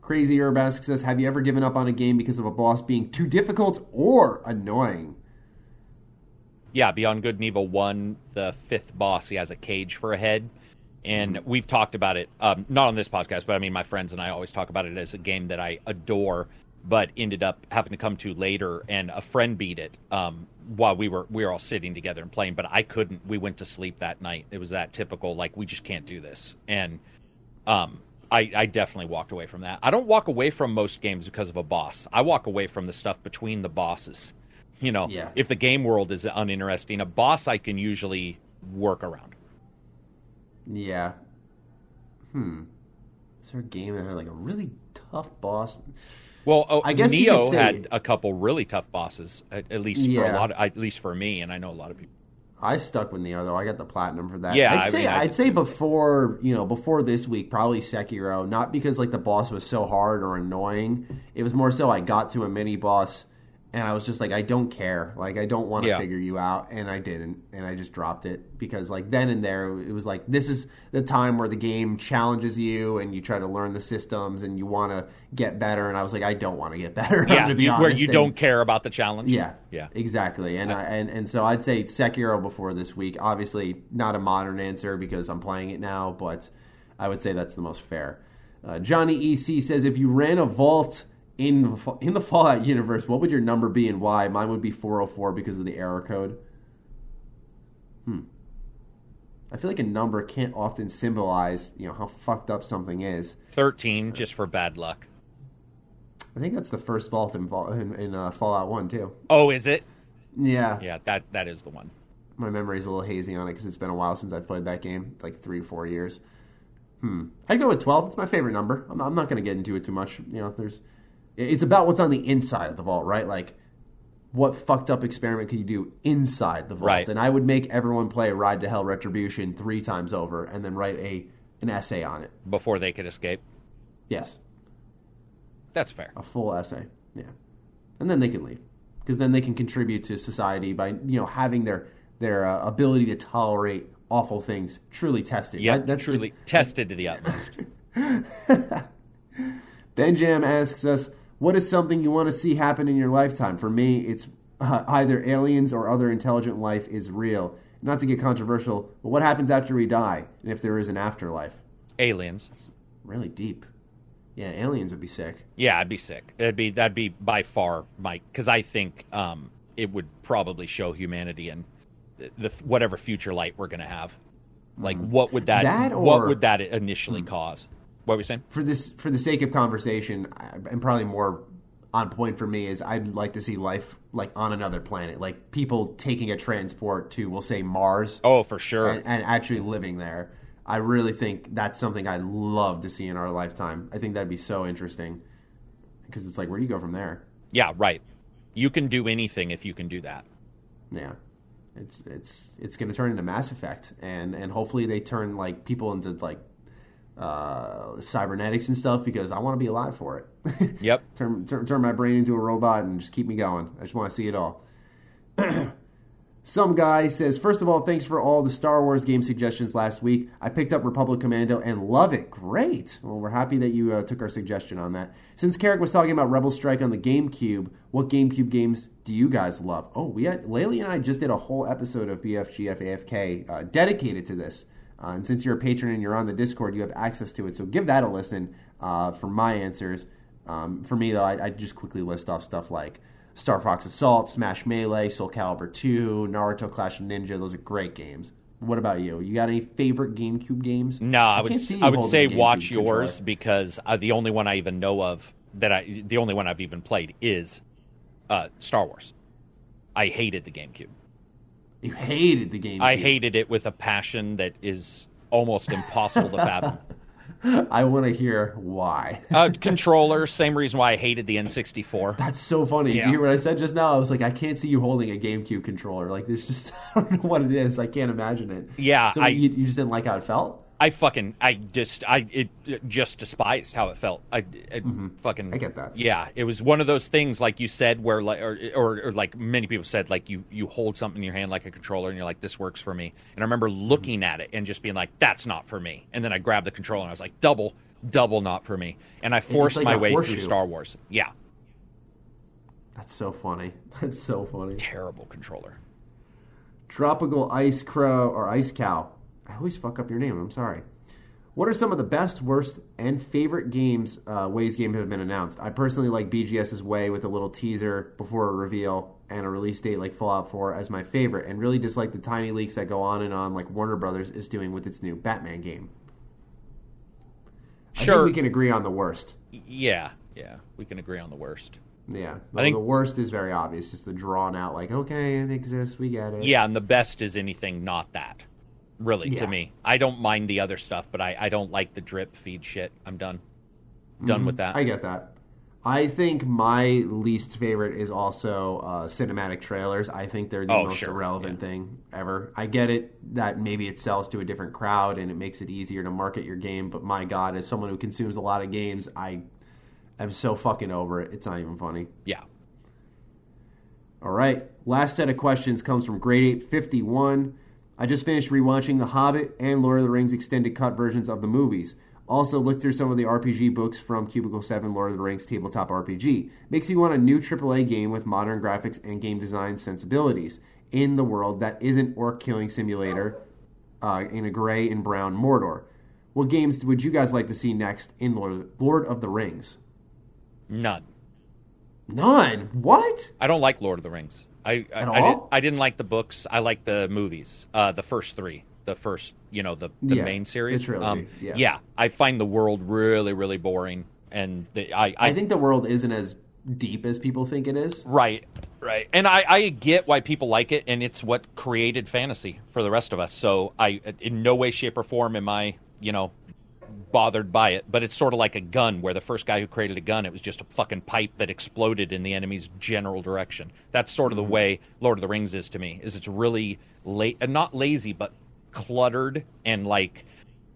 Crazy Urbask says, "Have you ever given up on a game because of a boss being too difficult or annoying?" Yeah, Beyond Good and Evil 1, the fifth boss, he has a cage for a head. And we've talked about it, um, not on this podcast, but I mean, my friends and I always talk about it as a game that I adore, but ended up having to come to later. And a friend beat it um, while we were we were all sitting together and playing, but I couldn't. We went to sleep that night. It was that typical, like we just can't do this. And um, I, I definitely walked away from that. I don't walk away from most games because of a boss. I walk away from the stuff between the bosses. You know, Yeah. if the game world is uninteresting, a boss I can usually work around. Yeah. Hmm. Is there a game that had like a really tough boss? Well, oh, I guess Nioh say- had a couple really tough bosses, at, at least for a lot. Of, at least for me, and I know a lot of people. I stuck with Nioh though. I got the platinum for that. Yeah, I'd I say mean, I I'd did say before you know before this week probably Sekiro. Not because like the boss was so hard or annoying. It was more so I got to a mini boss and I was just like I don't care. Like I don't want to Yeah. figure you out, and I didn't, and I just dropped it because like then and there it was like this is the time where the game challenges you and you try to learn the systems and you want to get better. And I was like I don't want to get better. Yeah, gonna be you- where you and- don't care about the challenge. yeah, yeah. exactly. And I, and and so I'd say Sekiro before this week. Obviously, not a modern answer because I'm playing it now, but I would say that's the most fair. Uh, Johnny EC says if you ran a vault in the in the Fallout universe, what would your number be and why? Mine would be 404 because of the error code. Hmm. I feel like a number can't often symbolize, you know, how fucked up something is. Thirteen, just for bad luck. I think that's the first vault in, in, in uh, Fallout 1 too. Oh, is it? Yeah. Yeah, that that is the one. my memory's a little hazy on it because it's been a while since I've played that game, like three or four years. Hmm. I'd go with twelve. It's my favorite number. I'm not, I'm not going to get into it too much. You know, there's It's about what's on the inside of the vault, right? Like, what fucked up experiment could you do inside the vault? Right. And I would make everyone play Ride to Hell Retribution three times over, and then write a an essay on it. before they could escape. Yes, That's fair. a full essay. Yeah, and then they can leave because then they can contribute to society by you know having their their uh, ability to tolerate awful things truly tested. Yeah, That- that's the- truly tested to the utmost. Benjam asks us, "What is something you want to see happen in your lifetime?" For me, it's uh, either aliens or other intelligent life is real. Not to get controversial, but what happens after we die, and if there is an afterlife? Aliens. It's really deep. Yeah, aliens would be sick. Yeah, I'd be sick. It'd be that'd be by far my because I think um, it would probably show humanity and the, whatever future light we're gonna have. Like, what would that, That what would that initially cause? What were we saying? For this, for the sake of conversation, and probably more on point for me is I'd like to see life like on another planet, like people taking a transport to, we'll say Mars, Oh, for sure. and, and actually living there. I really think that's something I'd love to see in our lifetime. I think that'd be so interesting because it's like, where do you go from there? yeah, right. You can do anything if you can do that. Yeah, it's it's it's going to turn into Mass Effect, and and hopefully they turn like people into like uh, cybernetics and stuff because I want to be alive for it. Yep. turn, turn turn my brain into a robot and just keep me going. I just want to see it all. Some guy says, first of all, thanks for all the Star Wars game suggestions last week. I picked up Republic Commando and love it. Great. Well, we're happy that you uh, took our suggestion on that. Since Carrick was talking about Rebel Strike on the GameCube, what GameCube games do you guys love? Oh, we had Laylee and I just did a whole episode of BFGF AFK uh, dedicated to this. Uh, and since you're a patron and you're on the Discord, you have access to it. So give that a listen uh, for my answers. Um, for me, though, I, I just quickly list off stuff like Star Fox Assault, Smash Melee, Soul Calibur 2, Naruto Clash of Ninja. Those are great games. What about you? You got any favorite GameCube games? No, I, would see I would say GameCube watch controller. yours because uh, the only one I even know of that I the only one I've even played is uh, Star Wars. I hated the GameCube. You hated the game. I hated it with a passion that is almost impossible to fathom. I want to hear why. Uh, controller, same reason why I hated the N64. That's so funny. Yeah. You hear what I said just now? I was like, I can't see you holding a GameCube controller. Like, there's just I don't know what it is. I can't imagine it. Yeah, So I- you, you just didn't like how it felt. I fucking, I just, I it, it just despised how it felt. I, it fucking, Mm-hmm. I get that. Yeah, it was one of those things, like you said, where like, or, or, or like many people said, like you, you hold something in your hand like a controller, and you're like, this works for me. And I remember Mm-hmm. looking at it and just being like, that's not for me. And then I grabbed the controller and I was like, double, double not for me. And I forced like my way horseshoe. through Star Wars. Yeah, That's so funny. That's so funny. terrible controller. Tropical Ice Crow or Ice Cow. I always fuck up your name. I'm sorry. What are some of the best, worst, and favorite games uh, Ways game have been announced? I personally like BGS's Way with a little teaser before a reveal and a release date like Fallout 4 as my favorite, and really dislike the tiny leaks that go on and on like Warner Brothers is doing with its new Batman game. I Sure. think we can agree on the worst. Yeah, yeah, we can agree on the worst. Yeah, I think- the worst is very obvious, just the drawn out like okay, it exists, we get it. Yeah, and the best is anything not that. Really, Yeah. to me, I don't mind the other stuff, but I, I don't like the drip feed shit. I'm done. Done with that. Mm-hmm. I get that. I think my least favorite is also uh, cinematic trailers. I think they're the Oh, most sure, irrelevant thing ever. I get it that maybe it sells to a different crowd and it makes it easier to market your game, but my God, as someone who consumes a lot of games, I am so fucking over it. It's not even funny. yeah. All right. Last set of questions comes from Grade 851. I just finished rewatching The Hobbit and Lord of the Rings extended cut versions of the movies. Also looked through some of the RPG books from Cubicle 7 Lord of the Rings tabletop RPG. Makes me want a new AAA game with modern graphics and game design sensibilities in the world that isn't orc killing simulator uh, in a gray and brown Mordor. What games would you guys like to see next in Lord Lord of the Rings? None. None. What? I don't like Lord of the Rings. I I, I, did, didn't like the books. I like the movies. Uh, the first three. The first, you know, the the Yeah, main series. Um, yeah. I find the world really, really boring, and the, I, I I think the world isn't as deep as people think it is. Right, right. And I, I get why people like it, and it's what created fantasy for the rest of us. So I, in no way, shape, or form am I, you know, bothered by it, but it's sort of like a gun where the first guy who created a gun, it was just a fucking pipe that exploded in the enemy's general direction. That's sort of the way Lord of the Rings is to me. Is it's really late, uh, not lazy, but cluttered and like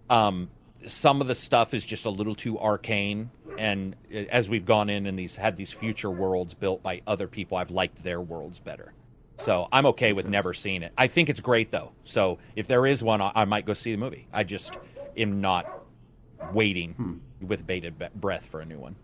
um, some of the stuff is just a little too arcane. And uh, as we've gone in and these had these future worlds built by other people, I've liked their worlds better. So I'm okay with never seeing it. I think it's great though. So if there is one, I, I might go see the movie. I just am not waiting Hmm. with bated breath for a new one.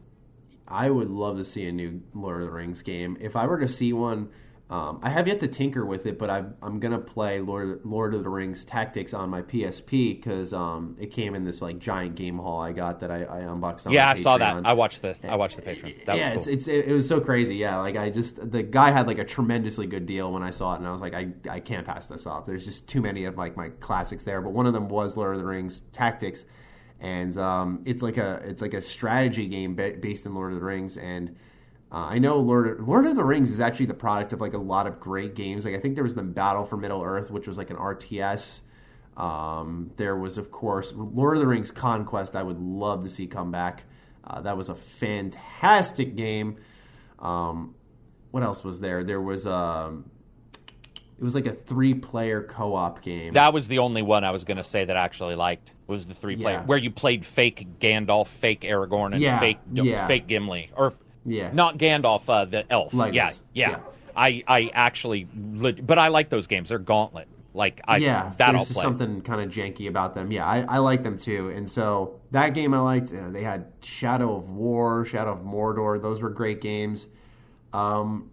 I would love to see a new Lord of the Rings game. If I were to see one, um, I have yet to tinker with it, but I'm, I'm gonna play Lord Lord of the Rings Tactics on my PSP because um, it came in this like giant game haul I got that I, I unboxed. On yeah, I saw that. I watched the I watched the Patreon. That yeah, was cool. it's, it's it was so crazy. Yeah, like I just the guy had like a tremendously good deal when I saw it, and I was like, I, I can't pass this up. There's just too many of like my classics there, but one of them was Lord of the Rings Tactics, and um, it's like a it's like a strategy game ba- based in Lord of the Rings, and uh, I know Lord Lord of the Rings is actually the product of like a lot of great games. Like I think there was the Battle for Middle Earth, which was like an RTS. Um, there was, of course, Lord of the Rings Conquest. I would love to see come back. Uh, that was a fantastic game. Um, what else was there? There was um, it was like a three-player co-op game. that was the only one I was going to say that I actually liked was the three player Yeah. where you played fake Gandalf, fake Aragorn, and Yeah, fake yeah. fake Gimli or Yeah. not Gandalf, uh, the elf. Yeah, yeah. I I actually, but I like those games. They're Gauntlet. Like I yeah, that there's just something kind of janky about them. Yeah, I, I like them too. And so that game I liked. Uh, they had Shadow of War, Shadow of Mordor. Those were great games. Um,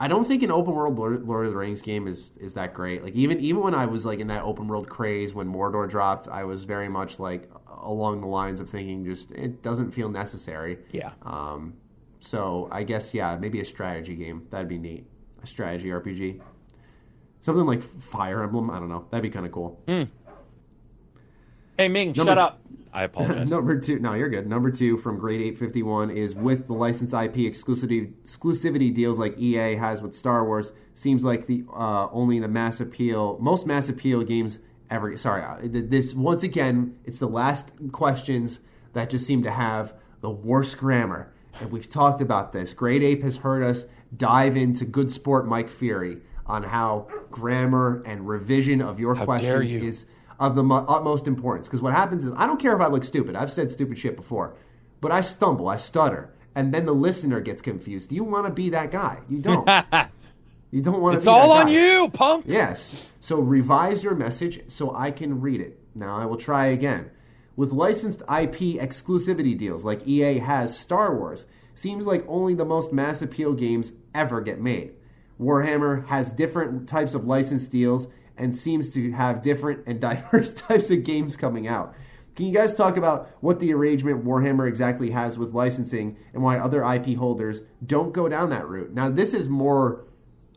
I don't think an open world Lord, of the Rings game is is that great. Like even even when I was like in that open world craze when Mordor dropped, I was very much like along the lines of thinking just it doesn't feel necessary. Yeah. Um, so I guess yeah, maybe a strategy game that'd be neat. A strategy RPG, something like Fire Emblem. I don't know. That'd be kind of cool. Hey Ming, Number shut up. I apologize. Number two, no, you're good. Number two from Grade 851 is with the licensed IP exclusivity exclusivity deals like EA has with Star Wars. Seems like the uh, only the mass appeal, most mass appeal games ever. Sorry, uh, this once again, it's the last questions that just seem to have the worst grammar. And we've talked about this. Grade Ape has heard us dive into good sport Mike Fury on how grammar and revision of your dare questions you. is of the utmost importance. Because what happens is, I don't care if I look stupid. I've said stupid shit before, but I stumble, I stutter, and then the listener gets confused. Do you want to be that guy? You don't. you don't want to. Be. It's all on you, punk. Yes. So revise your message so I can read it. Now I will try again. With licensed IP exclusivity deals like EA has Star Wars, seems like only the most mass appeal games ever get made. Warhammer has different types of license deals and seems to have different and diverse types of games coming out. Can you guys talk about what the arrangement Warhammer exactly has with licensing and why other IP holders don't go down that route? Now, this is more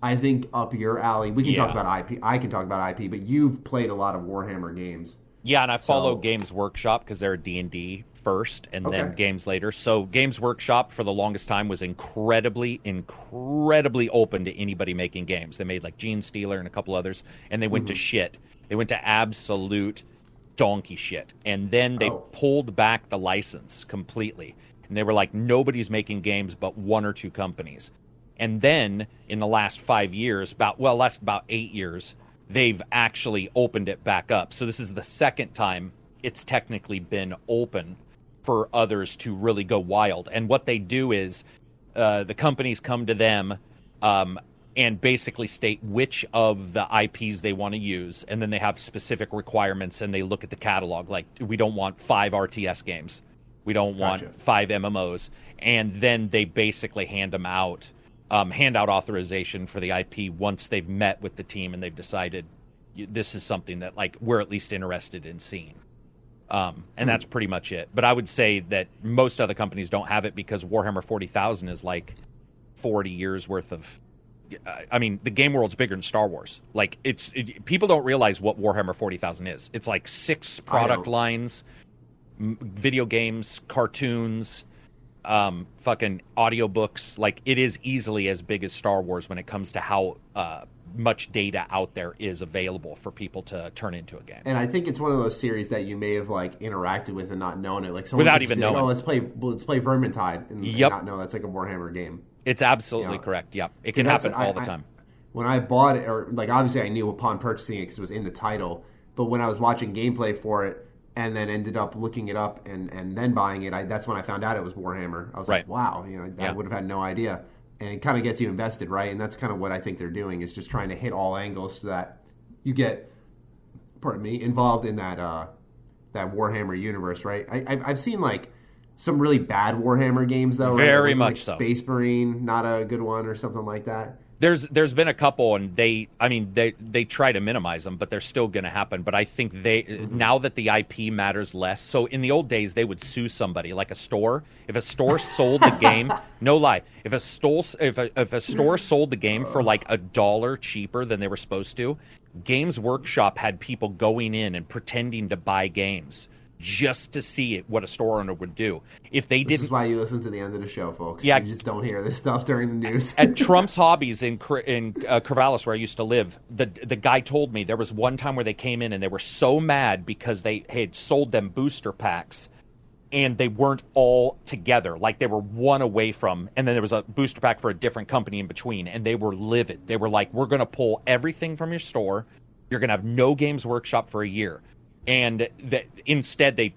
I think up your alley. We can talk about IP. I can talk about IP, but you've played a lot of Warhammer games. Yeah, and I follow So- Games Workshop because they're D and D first, and then games later. So Games Workshop for the longest time was incredibly, incredibly open to anybody making games. They made like Gene Stealer and a couple others, and they went Mm-hmm. to shit. They went to absolute donkey shit, and then they Oh. pulled back the license completely. And they were like, nobody's making games but one or two companies. And then in the last five years, about well, last about eight years, they've actually opened it back up. So this is the second time it's technically been open for others to really go wild. And what they do is uh, the companies come to them um, and basically state which of the IPs they want to use, and then they have specific requirements, and they look at the catalog. Like we don't want five RTS games, we don't Gotcha. want five MMOs, and then they basically hand them out, um, hand out authorization for the IP once they've met with the team and they've decided this is something that like we're at least interested in seeing. Um, and that's pretty much it. But I would say that most other companies don't have it because Warhammer 40,000 is like 40 years worth of. I mean, the game world's bigger than Star Wars. Like, it's it, people don't realize what Warhammer 40,000 is. It's like six product lines, m- video games, cartoons, um, fucking audiobooks. Like, it is easily as big as Star Wars when it comes to how uh, much data out there is available for people to turn into a game. And I think it's one of those series that you may have like interacted with and not known it, like without even knowing. Like, oh, let's play, let's play Vermintide, and, yep. and not know that's like a Warhammer game. It's absolutely you know, correct. Yep, it can happen all I, the time. I, when I bought it, or like obviously I knew upon purchasing it because it was in the title, but when I was watching gameplay for it and then ended up looking it up and, and then buying it, I, that's when I found out it was Warhammer. I was right. like, wow, you know, I yeah. would have had no idea. And it kind of gets you invested, right? And that's kind of what I think they're doing is just trying to hit all angles so that you get, pardon me, involved in that uh, that Warhammer universe, right? I, I've seen like some really bad Warhammer games though. Very right? much like so. Space Marine, not a good one, or something like that there's there's been a couple and they I mean they they try to minimize them but they're still going to happen. But I think they mm-hmm. now that the IP matters less so in the old days they would sue somebody like a store. If a store sold the game no lie if a store if a, if a store sold the game for like a dollar cheaper than they were supposed to Games Workshop had people going in and pretending to buy games just to see it, what a store owner would do. If they didn't, this is why you listen to the end of the show, folks. Yeah, you just don't hear this stuff during the news. at Trump's Hobbies in in uh, Corvallis, where I used to live, the the guy told me there was one time where they came in and they were so mad because they had sold them booster packs. And they weren't all together, like they were one away from, and then there was a booster pack for a different company in between, and they were livid. They were like, "We're going to pull everything from your store. You're going to have no Games Workshop for a year." And that instead they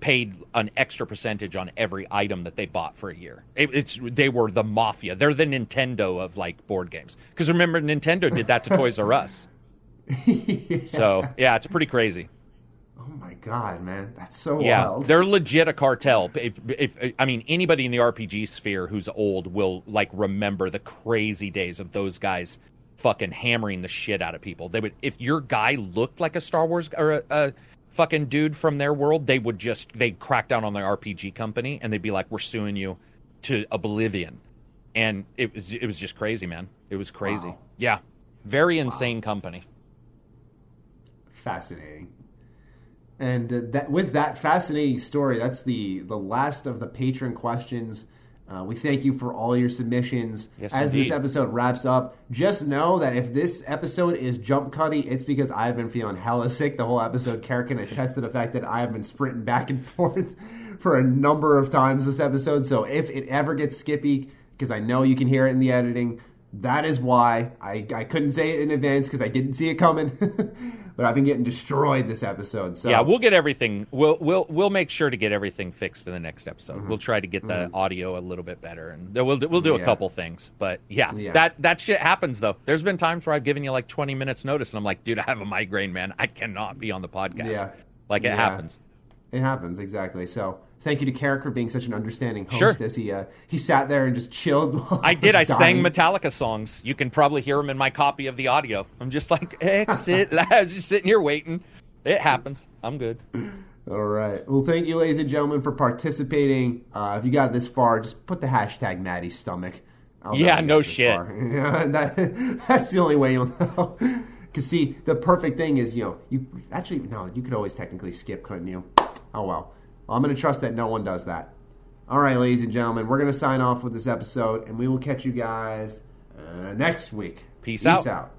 paid an extra percentage on every item that they bought for a year. It, it's they were the mafia. They're the Nintendo of like board games. Because remember, Nintendo did that to Toys R Us. yeah. So yeah, it's pretty crazy. Oh my god, man, that's so yeah, wild. they're legit a cartel. If, if I mean anybody in the RPG sphere who's old will like remember the crazy days of those guys fucking hammering the shit out of people. They would if your guy looked like a Star Wars or a, a fucking dude from their world, they would just they'd crack down on the RPG company and they'd be like, "We're suing you to oblivion." And it was it was just crazy, man. It was crazy. Wow. Yeah, very insane wow. company. Fascinating. And uh, that with that fascinating story, that's the the last of the patron questions uh, we thank you for all your submissions. Yes, As indeed. this episode wraps up, just know that if this episode is jump cutty, it's because I've been feeling hella sick the whole episode. Kara can attest to the fact that I have been sprinting back and forth for a number of times this episode. So if it ever gets skippy, because I know you can hear it in the editing, that is why I, I couldn't say it in advance because I didn't see it coming. but I've been getting destroyed this episode. So yeah, we'll get everything. We'll we'll we'll make sure to get everything fixed in the next episode. Mm-hmm. We'll try to get the mm-hmm. audio a little bit better, and we'll we'll do a couple things. But yeah, yeah, that that shit happens though. There's been times where I've given you like 20 minutes notice, and I'm like, dude, I have a migraine, man. I cannot be on the podcast. Yeah, like it yeah. happens. It happens exactly. So thank you to Carrick for being such an understanding host sure. as he uh, he sat there and just chilled. I did. I dying. sang Metallica songs. You can probably hear them in my copy of the audio. I'm just like exit. I was just sitting here waiting. It happens. I'm good. All right. Well, thank you, ladies and gentlemen, for participating. Uh, if you got this far, just put the hashtag Maddie Stomach. Yeah, no shit. Yeah, that, that's the only way you'll know. Because see, the perfect thing is, you know, you actually no, you could always technically skip, couldn't you? Oh well. I'm going to trust that no one does that. All right, ladies and gentlemen, we're going to sign off with this episode, and we will catch you guys uh, next week. Peace, Peace out. out.